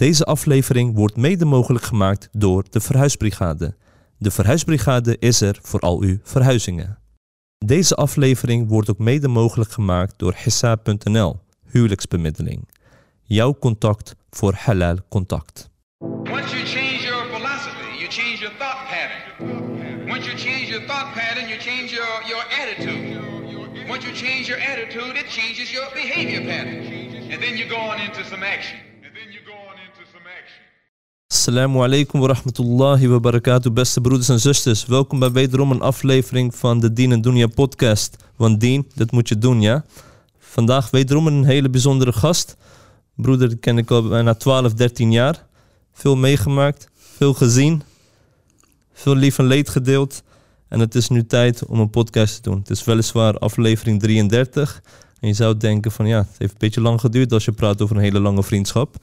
Deze aflevering wordt mede mogelijk gemaakt door de Verhuisbrigade. De Verhuisbrigade is er voor al uw verhuizingen. Deze aflevering wordt ook mede mogelijk gemaakt door Hissa.nl, huwelijksbemiddeling. Jouw contact voor halal contact. Once you change your philosophy, you change your thought pattern. Once you change your thought pattern, you change your, your attitude. Once you change your attitude, it changes your behavior pattern. And then you go on into some action. And then you go on into some action. Assalamu alaikum wa rahmatullahi wa barakatuh, beste broeders en zusters. Welkom bij wederom een aflevering van de Dien en Dunya podcast. Want Dien, dat moet je doen, ja? Vandaag wederom een hele bijzondere gast. Broeder ken ik al bijna 12, 13 jaar. Veel meegemaakt, veel gezien, veel lief en leed gedeeld. En het is nu tijd om een podcast te doen. Het is weliswaar aflevering 33. En je zou denken van ja, het heeft een beetje lang geduurd als je praat over een hele lange vriendschap.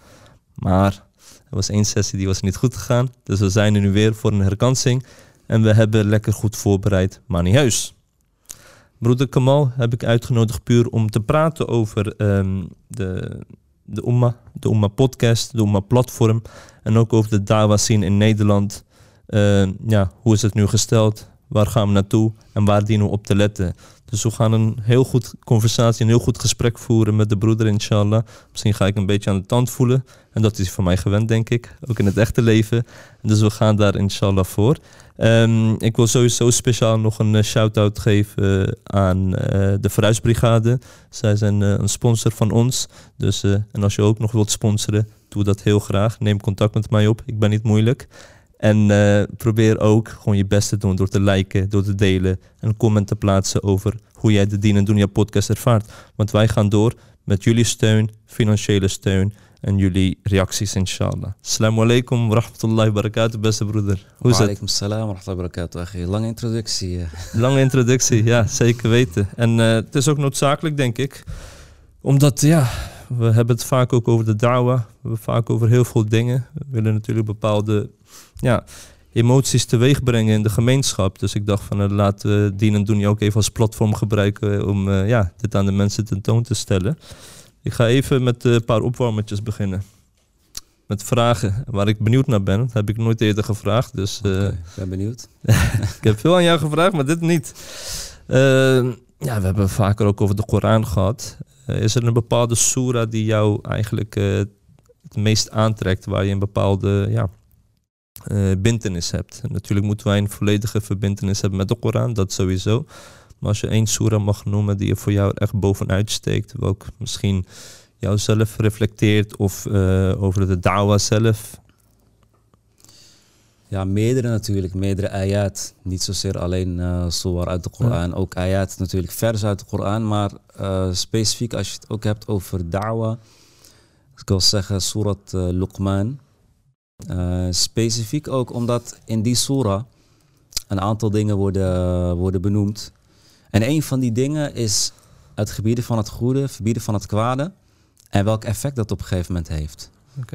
Maar er was één sessie die was niet goed gegaan. Dus we zijn er nu weer voor een herkansing. En we hebben lekker goed voorbereid, maar niet huis. Broeder Kamal heb ik uitgenodigd puur om te praten over ehm, de, de Umma, de Umma podcast, de Umma platform. En ook over de dawa scene in Nederland. Ehm, ja, hoe is het nu gesteld? Waar gaan we naartoe? En waar dienen we op te letten? Dus we gaan een heel goed conversatie, een heel goed gesprek voeren met de broeder, inshallah. Misschien ga ik een beetje aan de tand voelen. En dat is van mij gewend, denk ik. Ook in het echte leven. Dus we gaan daar inshallah voor. Ehm, ik wil sowieso speciaal nog een eh, shout-out geven eh, aan eh, de Verhuisbrigade. Zij zijn een sponsor van ons. Dus, en als je ook nog wilt sponsoren, doe dat heel graag. Neem contact met mij op. Ik ben niet moeilijk. En eh, probeer ook gewoon je best te doen door te liken, door te delen en een comment te plaatsen over hoe jij de Dien en Dunya podcast ervaart. Want wij gaan door met jullie steun, financiële steun en jullie reacties inshallah. Assalamu alaikum wa rahmatullahi wa barakatuh, beste broeder. Hoe is het? Alaikum salam wa rahmatullahi wa barakatuh. Lange introductie. eh. Lange introductie, ja, zeker weten. En eh, het is ook noodzakelijk, denk ik. Omdat, ja, we hebben het vaak ook over de dawa. We hebben vaak over heel veel dingen. We willen natuurlijk bepaalde ja, emoties teweeg brengen in de gemeenschap. Dus ik dacht van, eh, laten we Dien en Doen ook even als platform gebruiken om eh, ja, dit aan de mensen tentoon te stellen. Ik ga even met een paar opwarmertjes beginnen. Met vragen waar ik benieuwd naar ben. Dat heb ik nooit eerder gevraagd. Dus eh, Oké, ik ben benieuwd. ik heb veel aan jou gevraagd, maar dit niet. Eh, ja, we hebben vaker ook over de Koran gehad. Eh, is er een bepaalde soera die jou eigenlijk eh, het meest aantrekt, waar je een bepaalde ja, eh, bintenis hebt? Natuurlijk moeten wij een volledige verbintenis hebben met de Koran, dat sowieso. Maar als je één soera mag noemen die er voor jou echt bovenuit steekt, welk misschien jouzelf reflecteert of over de dawa zelf. Ja, meerdere natuurlijk, meerdere ayat. Niet zozeer alleen eh zowaar uit de Koran, ook ayat natuurlijk vers uit de Koran, maar eh, specifiek als je het ook hebt over da'wa, ik wil zeggen surat eh, Luqman. Specifiek ook omdat in die surah een aantal dingen worden, worden benoemd. En een van die dingen is het gebieden van het goede, verbieden van het kwade en welk effect dat op een gegeven moment heeft.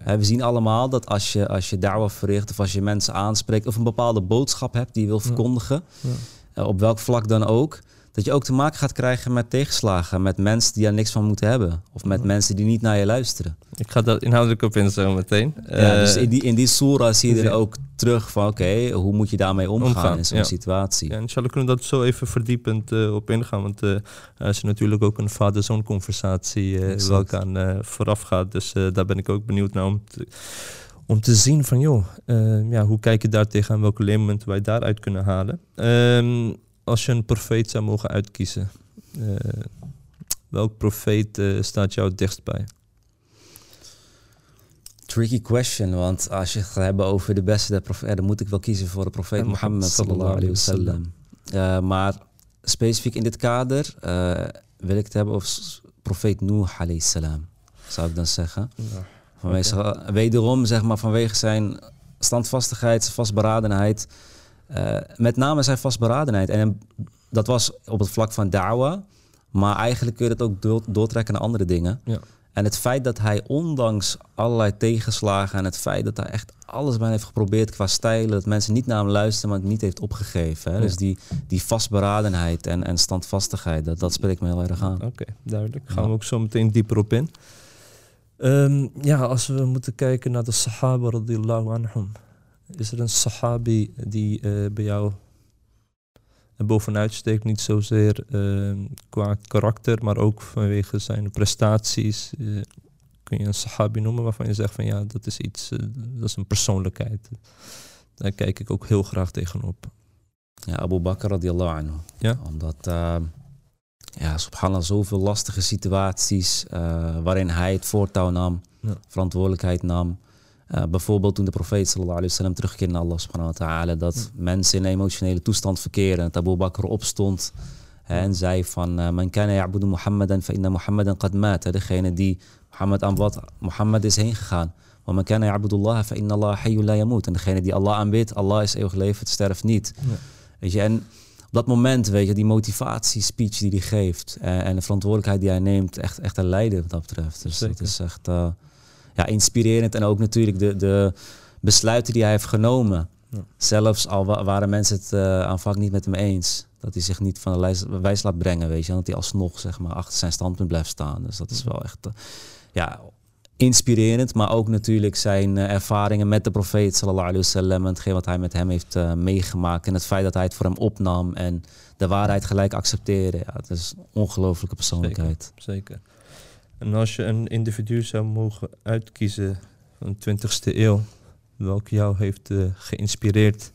We zien allemaal dat als je, als je da'wah verricht of als je mensen aanspreekt of een bepaalde boodschap hebt die je wil verkondigen, Ja. eh, op welk vlak dan ook, dat je ook te maken gaat krijgen met tegenslagen, met mensen die er niks van moeten hebben of met mensen die niet naar je luisteren. Ik ga daar inhoudelijk op in zo meteen. ja, Eh, dus in die, in die surah zie je er ook terug van oké, hoe moet je daarmee omgaan, Omgaan, in zo'n ja. situatie. Ja, inshallah kunnen we dat zo even verdiepend eh, op ingaan. Want eh, er is natuurlijk ook een vader-zoon conversatie eh welke aan eh, vooraf gaat. Dus eh, daar ben ik ook benieuwd naar om te, om te zien van joh, eh, ja, hoe kijk je daar tegenaan, welke leermomenten wij daaruit kunnen halen. Ehm, als je een profeet zou mogen uitkiezen, eh, welk profeet eh, staat jou het dichtst bij? Tricky question, want als je het gaat hebben over de beste dan moet ik wel kiezen voor de profeet Mohammed sallallahu alayhi wasallam. Eh, maar specifiek in dit kader wil ik het hebben over profeet Nuh alayhi salam, zou ik dan zeggen. Vanwege, Wederom, zeg maar, vanwege zijn standvastigheid, zijn vastberadenheid. Eh, met name zijn vastberadenheid. En dat was op het vlak van da'wa, maar eigenlijk kun je dat ook door- doortrekken naar andere dingen. Ja. En het feit dat hij ondanks allerlei tegenslagen en het feit dat hij echt alles bij heeft geprobeerd qua stijlen, dat mensen niet naar hem luisteren, maar het niet heeft opgegeven. Hè? Ja. Dus die, die vastberadenheid en, en standvastigheid, dat, dat spreekt me heel erg aan. Oké, duidelijk. Gaan Ja. we ook zo meteen dieper op in. Ehm, ja, als we moeten kijken naar de Sahaba radiyallahu anhum. Is er een Sahabi die eh, bij jou er bovenuit steekt? Niet zozeer ehm, qua karakter, maar ook vanwege zijn prestaties. Eh, kun je een Sahabi noemen waarvan je zegt van ja, dat is iets, eh, dat is een persoonlijkheid. Daar kijk ik ook heel graag tegenop. Ja, Abu Bakr radiallahu anhu. Ja? Omdat, uh, ja, subhanallah, zoveel lastige situaties waarin hij het voortouw nam, Ja. verantwoordelijkheid nam. Uh, bijvoorbeeld toen de profeet sallallahu alaihi wasallam terugkeerde naar Allah subhanahu wa ta'ala, dat mensen in een emotionele toestand verkeren. Dat Abu Bakr opstond hè, en zei van, uh, man kana ya'budu Muhammadan fa inna Muhammadan qad Degene die Mohammed aanbad, Mohammed is heen gegaan. Maar man kana ya'budu Allah fa inna Allah hayyun la yamut. En degene die Allah aanbidt, Allah is eeuwig levend, sterft niet. Ja. Weet je, en op dat moment, weet je, die motivatiespeech die hij geeft eh, en de verantwoordelijkheid die hij neemt, echt, echt een leider wat dat betreft. Dus Zeker. dat is echt eh, ja, inspirerend. En ook natuurlijk de, de besluiten die hij heeft genomen. Ja. Zelfs al wa- waren mensen het eh, aanvankelijk niet met hem eens. Dat hij zich niet van de lijst, wijs laat brengen, weet je. en Dat hij alsnog, zeg maar, achter zijn standpunt blijft staan. Dus dat is wel echt, eh, ja, inspirerend. Maar ook natuurlijk zijn eh, ervaringen met de profeet, sallallahu alayhi wasallam. En hetgeen wat hij met hem heeft meegemaakt. En het feit dat hij het voor hem opnam. En de waarheid gelijk accepteerde. Ja, het is een ongelofelijke persoonlijkheid. Zeker. En als je een individu zou mogen uitkiezen van de 20ste eeuw, welke jou heeft eh, geïnspireerd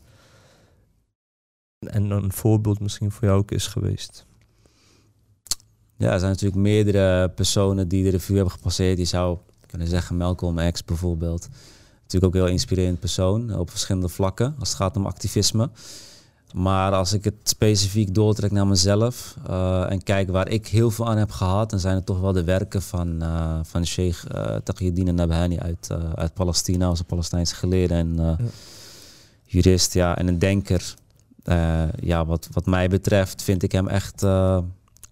en een voorbeeld misschien voor jou ook is geweest. Ja, er zijn natuurlijk meerdere personen die de revue hebben gepasseerd. Je zou kunnen zeggen Malcolm X bijvoorbeeld. Natuurlijk ook een heel inspirerend persoon op verschillende vlakken als het gaat om activisme. Maar als ik het specifiek doortrek naar mezelf eh, en kijk waar ik heel veel aan heb gehad, dan zijn het toch wel de werken van, eh van Sheikh uh, Taqiyuddin Nabhani uit, eh, uit Palestina, als een Palestijnse geleerde en Ja. jurist ja, en een denker. Ja, wat, wat mij betreft vind ik hem echt,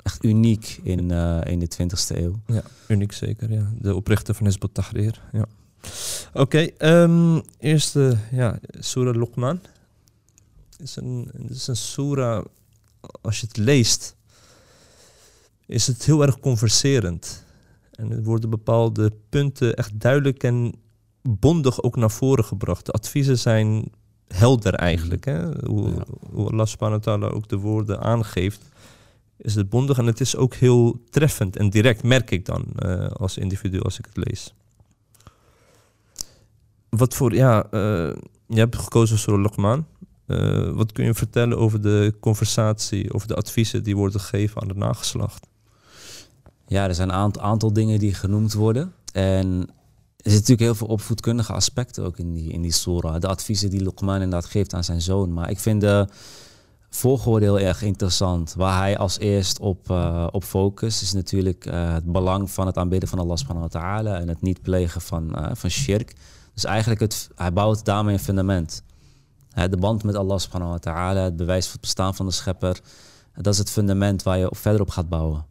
echt uniek in, in de 20ste eeuw. Ja, uniek zeker. Ja. De oprichter van Hizb Tahrir. Ja. Oké, ehm, eerst eh, ja, Surah Luqman. Is een, is een surah, als je het leest, is het heel erg converserend. En er worden bepaalde punten echt duidelijk en bondig ook naar voren gebracht. De adviezen zijn helder eigenlijk. Hè? Hoe, Ja. hoe Allah subhanahu ook de woorden aangeeft, is het bondig. En het is ook heel treffend en direct, merk ik dan eh, als individu als ik het lees. Wat voor, ja, eh, je hebt gekozen voor Luqman. Eh, wat kun je vertellen over de conversatie, over de adviezen die worden gegeven aan het nageslacht? Ja, er zijn een aantal, dingen die genoemd worden. En er zitten natuurlijk heel veel opvoedkundige aspecten ook in die, in die surah. De adviezen die Luqman inderdaad geeft aan zijn zoon. Maar ik vind de volgorde heel erg interessant. Waar hij als eerst op, eh, op focust is natuurlijk eh, het belang van het aanbidden van Allah subhanahu wa ta'ala. En het niet plegen van, van shirk. Dus eigenlijk, het, hij bouwt daarmee een fundament. Hè, de band met Allah subhanahu wa ta'ala, het bewijs van het bestaan van de schepper. Dat is het fundament waar je verder op gaat bouwen.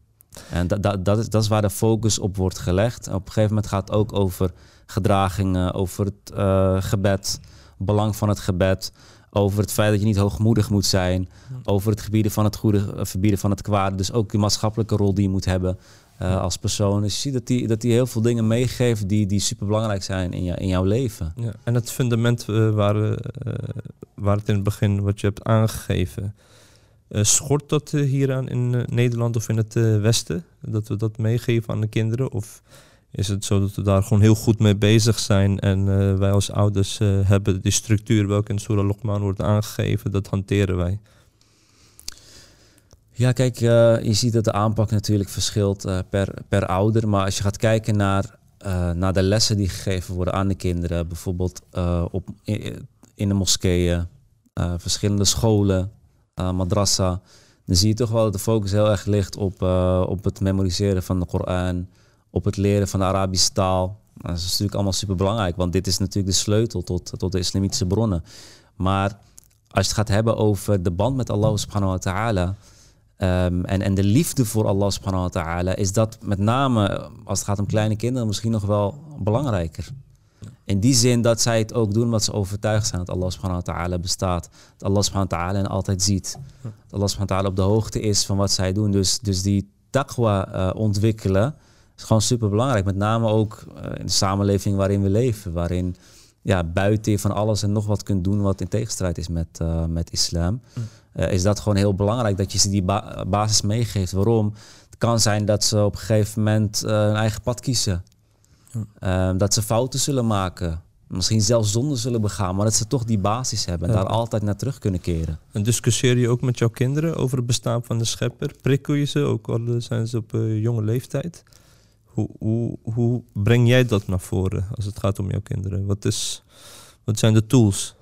En dat, dat, dat, is, dat is waar de focus op wordt gelegd. En op een gegeven moment gaat het ook over gedragingen, over het eh, gebed, belang van het gebed, over het feit dat je niet hoogmoedig moet zijn, over het gebieden van het goede, eh, verbieden van het kwade. Dus ook die maatschappelijke rol die je moet hebben eh, als persoon. Dus je ziet dat die, dat die heel veel dingen meegeeft die, die super belangrijk zijn in, in jouw leven. Ja. En het fundament eh, waar, eh, waar het in het begin wat je hebt aangegeven, schort dat hieraan in Nederland of in het Westen? Dat we dat meegeven aan de kinderen? Of is het zo dat we daar gewoon heel goed mee bezig zijn en wij als ouders hebben die structuur welke in Surah Luqman wordt aangegeven, dat hanteren wij? Ja, kijk, eh, je ziet dat de aanpak natuurlijk verschilt eh, per, per ouder. Maar als je gaat kijken naar, eh, naar de lessen die gegeven worden aan de kinderen, bijvoorbeeld op, in, de moskeeën, verschillende scholen, madrassa, dan zie je toch wel dat de focus heel erg ligt op, op het memoriseren van de Koran, op het leren van de Arabische taal. Nou, dat is natuurlijk allemaal super belangrijk, want dit is natuurlijk de sleutel tot, tot de islamitische bronnen. Maar als je het gaat hebben over de band met Allah subhanahu wa ta'ala, Ehm, en, en de liefde voor Allah subhanahu wa ta'ala is dat met name eh, als het gaat om kleine kinderen misschien nog wel belangrijker. In die zin dat zij het ook doen omdat ze overtuigd zijn dat Allah subhanahu wa ta'ala bestaat. Dat Allah subhanahu wa ta'ala hen altijd ziet. Dat Allah subhanahu wa ta'ala op de hoogte is van wat zij doen. Dus, dus die taqwa eh, ontwikkelen is gewoon super belangrijk. Met name ook eh, in de samenleving waarin we leven. Waarin ja, buiten van alles en nog wat kunt doen wat in tegenstrijd is met, met islam. Eh, is dat gewoon heel belangrijk dat je ze die ba- basis meegeeft. Waarom? Het kan zijn dat ze op een gegeven moment eh, hun eigen pad kiezen. Eh, dat ze fouten zullen maken. Misschien zelfs zonde zullen begaan. Maar dat ze toch die basis hebben. En Ja. daar altijd naar terug kunnen keren. En discussieer je ook met jouw kinderen over het bestaan van de schepper? Prikkel je ze, ook al zijn ze op eh, jonge leeftijd? Hoe, hoe, hoe breng jij dat naar voren als het gaat om jouw kinderen? Wat, is, wat zijn de tools?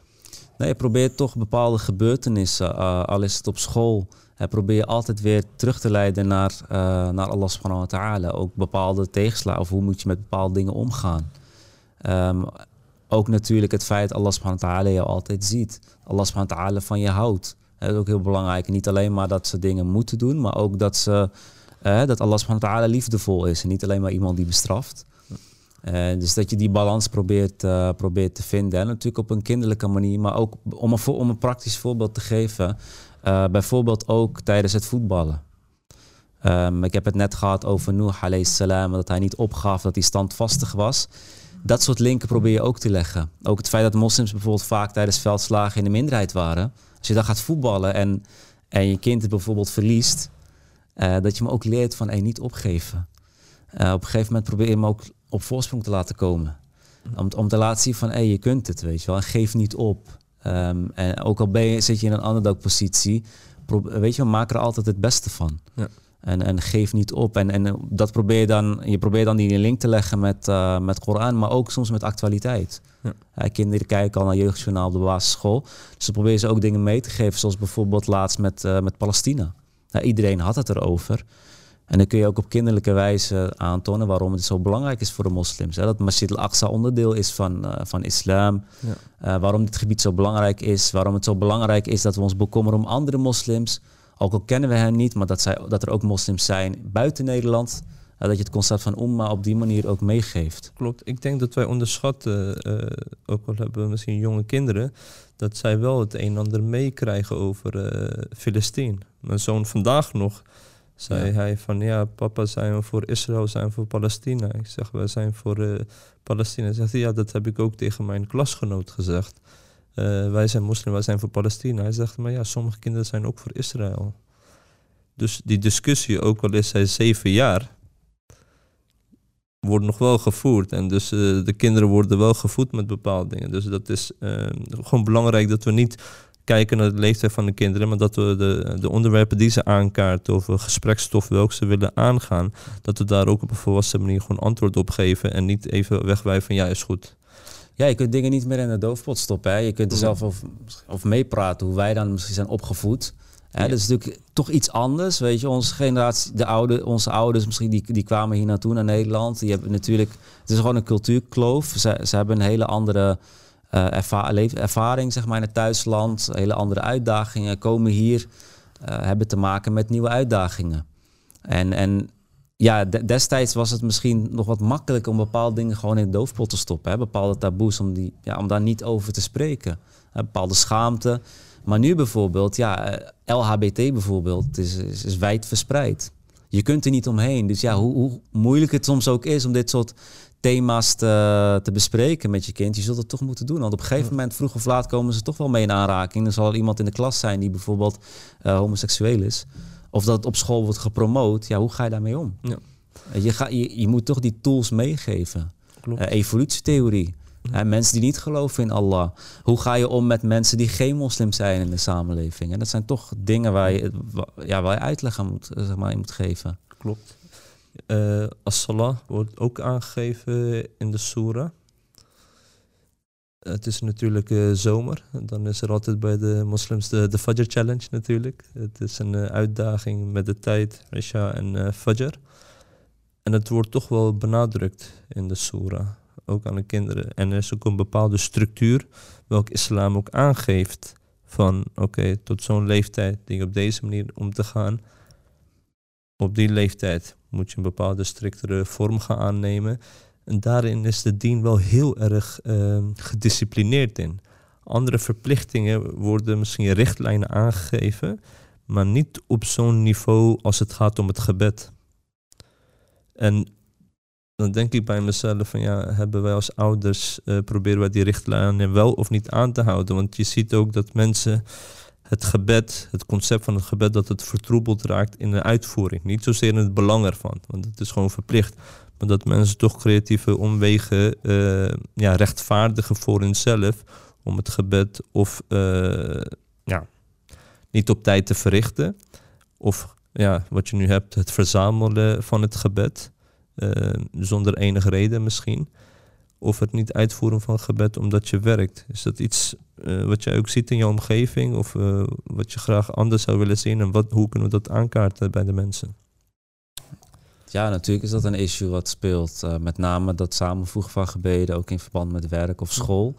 Je probeert toch bepaalde gebeurtenissen, eh, al is het op school, hè, probeer altijd weer terug te leiden naar, eh, naar Allah subhanahu wa ta'ala. Ook bepaalde tegenslagen, of hoe moet je met bepaalde dingen omgaan. Ehm, ook natuurlijk het feit dat Allah subhanahu wa ta'ala je altijd ziet. Allah subhanahu wa ta'ala van je houdt. Dat is ook heel belangrijk. Niet alleen maar dat ze dingen moeten doen, maar ook dat, ze, dat Allah subhanahu wa ta'ala liefdevol is. En niet alleen maar iemand die bestraft. Eh, dus dat je die balans probeert, eh, probeert te vinden. En natuurlijk op een kinderlijke manier, maar ook om een, om een praktisch voorbeeld te geven. eh, bijvoorbeeld ook tijdens het voetballen. Ehm, ik heb het net gehad over Nuh alayhi salam, dat hij niet opgaf, dat hij standvastig was. Dat soort linken probeer je ook te leggen. Ook het feit dat moslims bijvoorbeeld vaak tijdens veldslagen in de minderheid waren. Als je dan gaat voetballen en, en je kind het bijvoorbeeld verliest, dat je hem ook leert van hey, niet opgeven. Op een gegeven moment probeer je hem ook op voorsprong te laten komen. Om, om te laten zien van hey, je kunt het, weet je wel. En geef niet op. Ehm, en ook al ben je, zit je in een underdog-positie, weet je wel, maak er altijd het beste van. Ja. En, en geef niet op. En, en dat probeer je dan, je probeert dan die link te leggen met, eh met Koran, maar ook soms met actualiteit. Ja. Eh, kinderen kijken al naar jeugdjournaal op de basisschool. Dus dan proberen ze ook dingen mee te geven, zoals bijvoorbeeld laatst met, eh, met Palestina. Nou, iedereen had het erover. En dan kun je ook op kinderlijke wijze aantonen waarom het zo belangrijk is voor de moslims. Hè? Dat Masjid al-Aqsa onderdeel is van, eh, van islam. Ja. Eh, waarom dit gebied zo belangrijk is. Waarom het zo belangrijk is dat we ons bekommeren om andere moslims. Ook al kennen we hen niet, maar dat, zij, dat er ook moslims zijn buiten Nederland. eh, dat je het concept van umma op die manier ook meegeeft. Klopt. Ik denk dat wij onderschatten, ook al hebben we misschien jonge kinderen, dat zij wel het een en ander meekrijgen over Filistien. Mijn zoon vandaag nog zei Ja. hij van ja, papa zijn we voor Israël, zijn we voor Palestina. Ik zeg, wij zijn voor eh, Palestina. Hij zegt ja, dat heb ik ook tegen mijn klasgenoot gezegd. Eh, wij zijn moslim, wij zijn voor Palestina. Hij zegt, maar ja, sommige kinderen zijn ook voor Israël. Dus die discussie, ook al is hij zeven jaar, wordt nog wel gevoerd. En dus eh, de kinderen worden wel gevoed met bepaalde dingen. Dus dat is gewoon belangrijk dat we niet kijken naar de leeftijd van de kinderen, maar dat we de, de onderwerpen die ze aankaarten of gesprekstof welke ze willen aangaan, dat we daar ook op een volwassen manier gewoon antwoord op geven en niet even wegwijven van ja, is goed. Ja, je kunt dingen niet meer in de doofpot stoppen. Hè. Je kunt er Mhm. zelf over, over meepraten hoe wij dan misschien zijn opgevoed. Hè. Ja. Dat is natuurlijk toch iets anders. Weet je, onze generatie, de oude, onze ouders misschien, die, die kwamen hier naartoe naar Nederland. Die hebben natuurlijk, het is gewoon een cultuurkloof. Ze, ze hebben een hele andere eh, ervaring, zeg maar, in het thuisland. Hele andere uitdagingen. Komen hier, eh, hebben te maken met nieuwe uitdagingen. En, en ja, de- destijds was het misschien nog wat makkelijker om bepaalde dingen gewoon in de doofpot te stoppen. Hè? Bepaalde taboes, om, die, ja, om daar niet over te spreken. Hè? Bepaalde schaamte. Maar nu bijvoorbeeld, ja, eh, LHBT bijvoorbeeld, is, is, is wijd verspreid. Je kunt er niet omheen. Dus ja, hoe, hoe moeilijk het soms ook is om dit soort thema's te, te bespreken met je kind, je zult het toch moeten doen. Want op een gegeven moment, vroeg of laat, komen ze toch wel mee in aanraking. Er zal er iemand in de klas zijn die bijvoorbeeld eh, homoseksueel is. Of dat het op school wordt gepromoot. Ja, hoe ga je daarmee om? Ja. Je, ga, je, je moet toch die tools meegeven. Klopt. Eh, evolutietheorie. Eh, mensen die niet geloven in Allah. Hoe ga je om met mensen die geen moslim zijn in de samenleving? En dat zijn toch dingen waar je, ja, waar je uitleg aan moet, eh, zeg maar, in moet geven. Klopt. Eh As-Salah wordt ook aangegeven in de Surah. Het is natuurlijk eh, zomer. Dan is er altijd bij de moslims de, de Fajr Challenge natuurlijk. Het is een eh, uitdaging met de tijd, Isha en eh, Fajr. En het wordt toch wel benadrukt in de Surah. Ook aan de kinderen. En er is ook een bepaalde structuur welke islam ook aangeeft. Van oké, tot zo'n leeftijd dingen op deze manier om te gaan op die leeftijd moet je een bepaalde striktere vorm gaan aannemen. En daarin is de dien wel heel erg ehm, gedisciplineerd in. Andere verplichtingen worden misschien richtlijnen aangegeven, maar niet op zo'n niveau als het gaat om het gebed. En dan denk ik bij mezelf van ja, hebben wij als ouders, eh, proberen wij die richtlijnen wel of niet aan te houden? Want je ziet ook dat mensen het gebed, het concept van het gebed, dat het vertroebeld raakt in de uitvoering. Niet zozeer in het belang ervan, want het is gewoon verplicht. Maar dat mensen toch creatieve omwegen eh, ja, rechtvaardigen voor hunzelf om het gebed of eh, ja, niet op tijd te verrichten. Of ja, wat je nu hebt, het verzamelen van het gebed. eh, zonder enige reden misschien. Of het niet uitvoeren van gebed omdat je werkt. Is dat iets eh, wat jij ook ziet in je omgeving? Of eh, wat je graag anders zou willen zien? En wat, hoe kunnen we dat aankaarten bij de mensen? Ja, natuurlijk is dat een issue wat speelt. Eh, met name dat samenvoegen van gebeden, ook in verband met werk of school.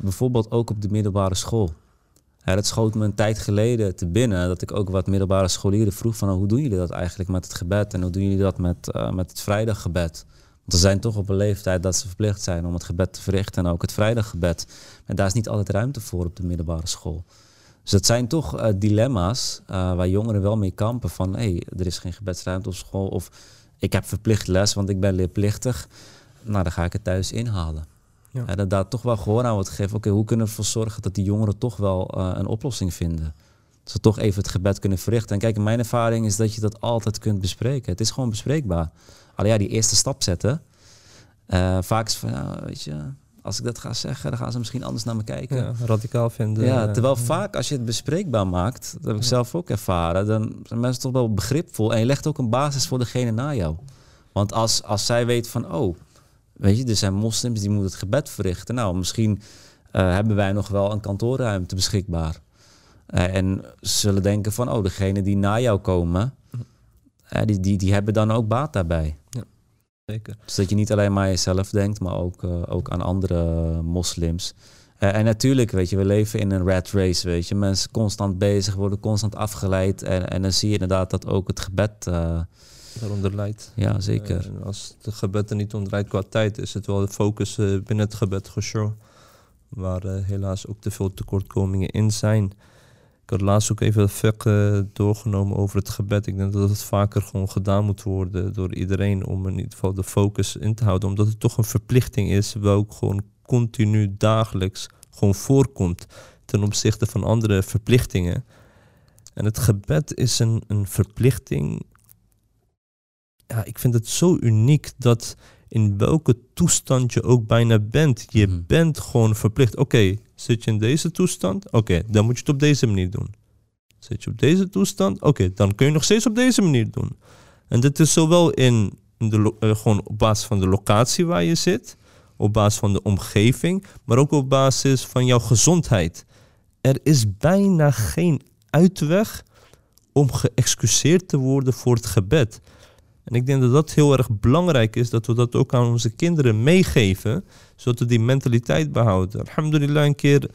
Bijvoorbeeld ook op de middelbare school. Ja, dat schoot me een tijd geleden te binnen dat ik ook wat middelbare scholieren vroeg van oh, hoe doen jullie dat eigenlijk met het gebed en hoe doen jullie dat met, met het vrijdaggebed? Want ze zijn toch op een leeftijd dat ze verplicht zijn om het gebed te verrichten en ook het vrijdaggebed. En daar is niet altijd ruimte voor op de middelbare school. Dus dat zijn toch eh, dilemma's eh, waar jongeren wel mee kampen van hé, hey, er is geen gebedsruimte op school of ik heb verplicht les, want ik ben leerplichtig. Nou, dan ga ik het thuis inhalen. Ja. Ja. dat daar toch wel gehoor aan wordt gegeven. Oké, hoe kunnen we ervoor zorgen dat die jongeren toch wel eh, een oplossing vinden? Dat ze toch even het gebed kunnen verrichten. En kijk, mijn ervaring is dat je dat altijd kunt bespreken. Het is gewoon bespreekbaar. Alleen ja, die eerste stap zetten. eh, vaak is van, ja, weet je, als ik dat ga zeggen, dan gaan ze misschien anders naar me kijken. Ja, radicaal vinden. Ja, eh, terwijl vaak als je het bespreekbaar maakt, dat heb ik zelf ook ervaren, dan zijn mensen toch wel begripvol. En je legt ook een basis voor degene na jou. Want als, als zij weet van, oh, weet je, er zijn moslims die moeten het gebed verrichten. Nou, misschien eh, hebben wij nog wel een kantoorruimte beschikbaar. En zullen denken van, oh, degene die na jou komen, eh, die, die, die hebben dan ook baat daarbij. Zeker. Dus dat je niet alleen maar aan jezelf denkt, maar ook, eh, ook aan andere moslims. Eh, en natuurlijk, weet je, we leven in een rat race, weet je. Mensen constant bezig, worden constant afgeleid. En, en dan zie je inderdaad dat ook het gebed... eh, Daaronder leidt. ja, zeker. Als de gebed er niet onder leidt qua tijd, is het wel de focus binnen het gebed geshow. Waar helaas ook te veel tekortkomingen in zijn. Ik had laatst ook even fiqh eh, doorgenomen over het gebed. Ik denk dat het vaker gewoon gedaan moet worden door iedereen om in ieder geval de focus in te houden. Omdat het toch een verplichting is, welke gewoon continu dagelijks gewoon voorkomt ten opzichte van andere verplichtingen. En het gebed is een, een verplichting. Ja, ik vind het zo uniek dat in welke toestand je ook bijna bent. Je Mhm. bent gewoon verplicht. Oké, zit je in deze toestand? Oké, dan moet je het op deze manier doen. Zit je op deze toestand? Oké, dan kun je nog steeds op deze manier doen. En dit is zowel in de, eh, gewoon op basis van de locatie waar je zit, op basis van de omgeving, maar ook op basis van jouw gezondheid. Er is bijna geen uitweg om geëxcuseerd te worden voor het gebed. En ik denk dat dat heel erg belangrijk is, dat we dat ook aan onze kinderen meegeven, zodat we die mentaliteit behouden. Alhamdulillah, een keer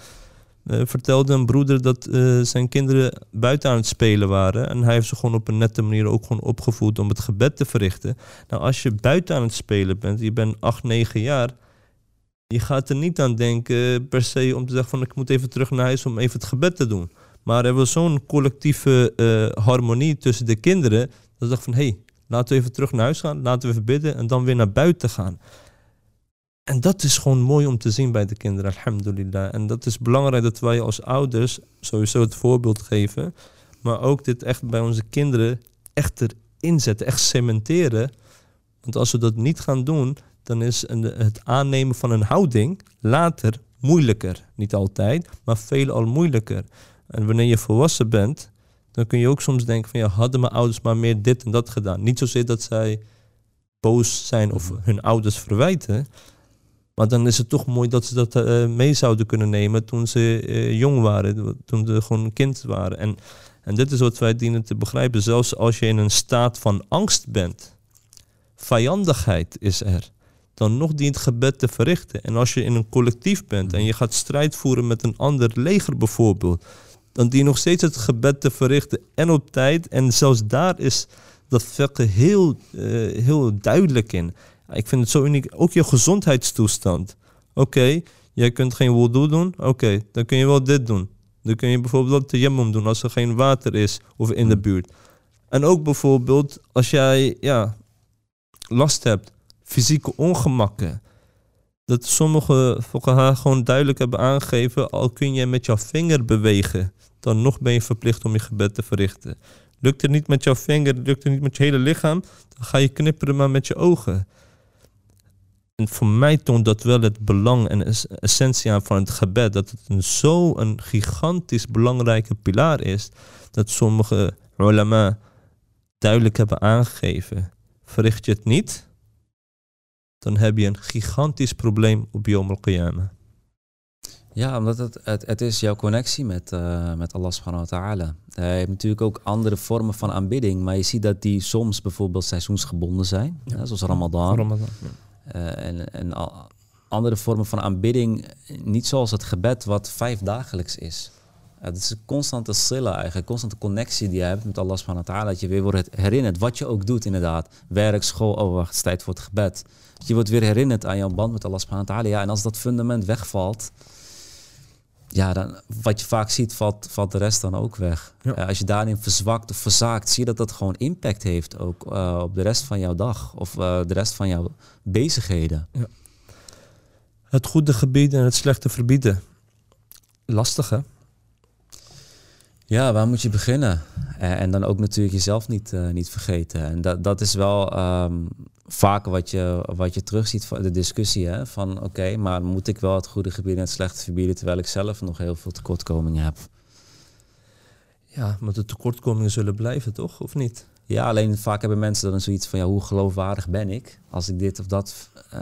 eh, vertelde een broeder dat eh, zijn kinderen buiten aan het spelen waren. En hij heeft ze gewoon op een nette manier ook gewoon opgevoed om het gebed te verrichten. Nou, als je buiten aan het spelen bent, je bent 8, 9 jaar, je gaat er niet aan denken per se om te zeggen van ik moet even terug naar huis om even het gebed te doen. Maar er was zo'n collectieve eh, harmonie tussen de kinderen, dat ze dachten van hé, hey, laten we even terug naar huis gaan, laten we even bidden en dan weer naar buiten gaan. En dat is gewoon mooi om te zien bij de kinderen, alhamdulillah. En dat is belangrijk dat wij als ouders sowieso het voorbeeld geven. Maar ook dit echt bij onze kinderen echt erin zetten, echt cementeren. Want als we dat niet gaan doen, dan is het aannemen van een houding later moeilijker. Niet altijd, maar veelal moeilijker. En wanneer je volwassen bent, dan kun je ook soms denken van ja, hadden mijn ouders maar meer dit en dat gedaan. Niet zozeer dat zij boos zijn of hun ouders verwijten. Maar dan is het toch mooi dat ze dat eh, mee zouden kunnen nemen toen ze eh, jong waren, toen ze gewoon een kind waren. En, en dit is wat wij dienen te begrijpen. Zelfs als je in een staat van angst bent, vijandigheid is er, dan nog dient gebed te verrichten. En als je in een collectief bent en je gaat strijd voeren met een ander leger bijvoorbeeld, dan dient nog steeds het gebed te verrichten en op tijd. En zelfs daar is dat fiqh heel, eh, heel duidelijk in. Ik vind het zo uniek. Ook je gezondheidstoestand. Oké, jij kunt geen wudu doen. Oké, dan kun je wel dit doen. Dan kun je bijvoorbeeld tayammum doen als er geen water is of in de buurt. En ook bijvoorbeeld als jij ja, last hebt fysieke ongemakken. Dat sommige haar gewoon duidelijk hebben aangegeven, al kun je met jouw vinger bewegen, dan nog ben je verplicht om je gebed te verrichten. Lukt het niet met jouw vinger, lukt het niet met je hele lichaam, dan ga je knipperen maar met je ogen. En voor mij toont dat wel het belang en essentie aan van het gebed. Dat het een zo een gigantisch belangrijke pilaar is. Dat sommige ulama duidelijk hebben aangegeven. Verricht je het niet, dan heb je een gigantisch probleem op Yom al Ja, omdat het, het, het, is jouw connectie met, uh, met Allah subhanahu wa ta'ala. Hij heeft natuurlijk ook andere vormen van aanbidding, maar je ziet dat die soms bijvoorbeeld seizoensgebonden zijn, ja. zoals Ramadan. Ramadan uh, en, en andere vormen van aanbidding, niet zoals het gebed wat vijf dagelijks is. het is een constante silla eigenlijk, een constante connectie die je hebt met Allah subhanahu wa ta'ala. Dat je weer wordt herinnerd, wat je ook doet inderdaad. Werk, school, oh wacht, het is tijd voor het gebed. Je wordt weer herinnerd aan jouw band met Allah subhanahu wa ta'ala. Ja, en als dat fundament wegvalt, ja, dan, wat je vaak ziet, valt, valt de rest dan ook weg. Ja. als je daarin verzwakt of verzaakt, zie je dat dat gewoon impact heeft ook uh, op de rest van jouw dag of uh, de rest van jouw bezigheden. Ja. Het goede gebieden en het slechte verbieden. Lastig hè? Ja, waar moet je beginnen? En, en dan ook natuurlijk jezelf niet, niet vergeten. En dat, dat is wel um, vaak wat je, wat je terugziet van de discussie. Hè? Van oké, maar moet ik wel het goede gebied en het slechte verbieden terwijl ik zelf nog heel veel tekortkomingen heb? Ja, maar de tekortkomingen zullen blijven, toch? Of niet? Ja, alleen vaak hebben mensen dan zoiets van ja, hoe geloofwaardig ben ik als ik dit of dat uh,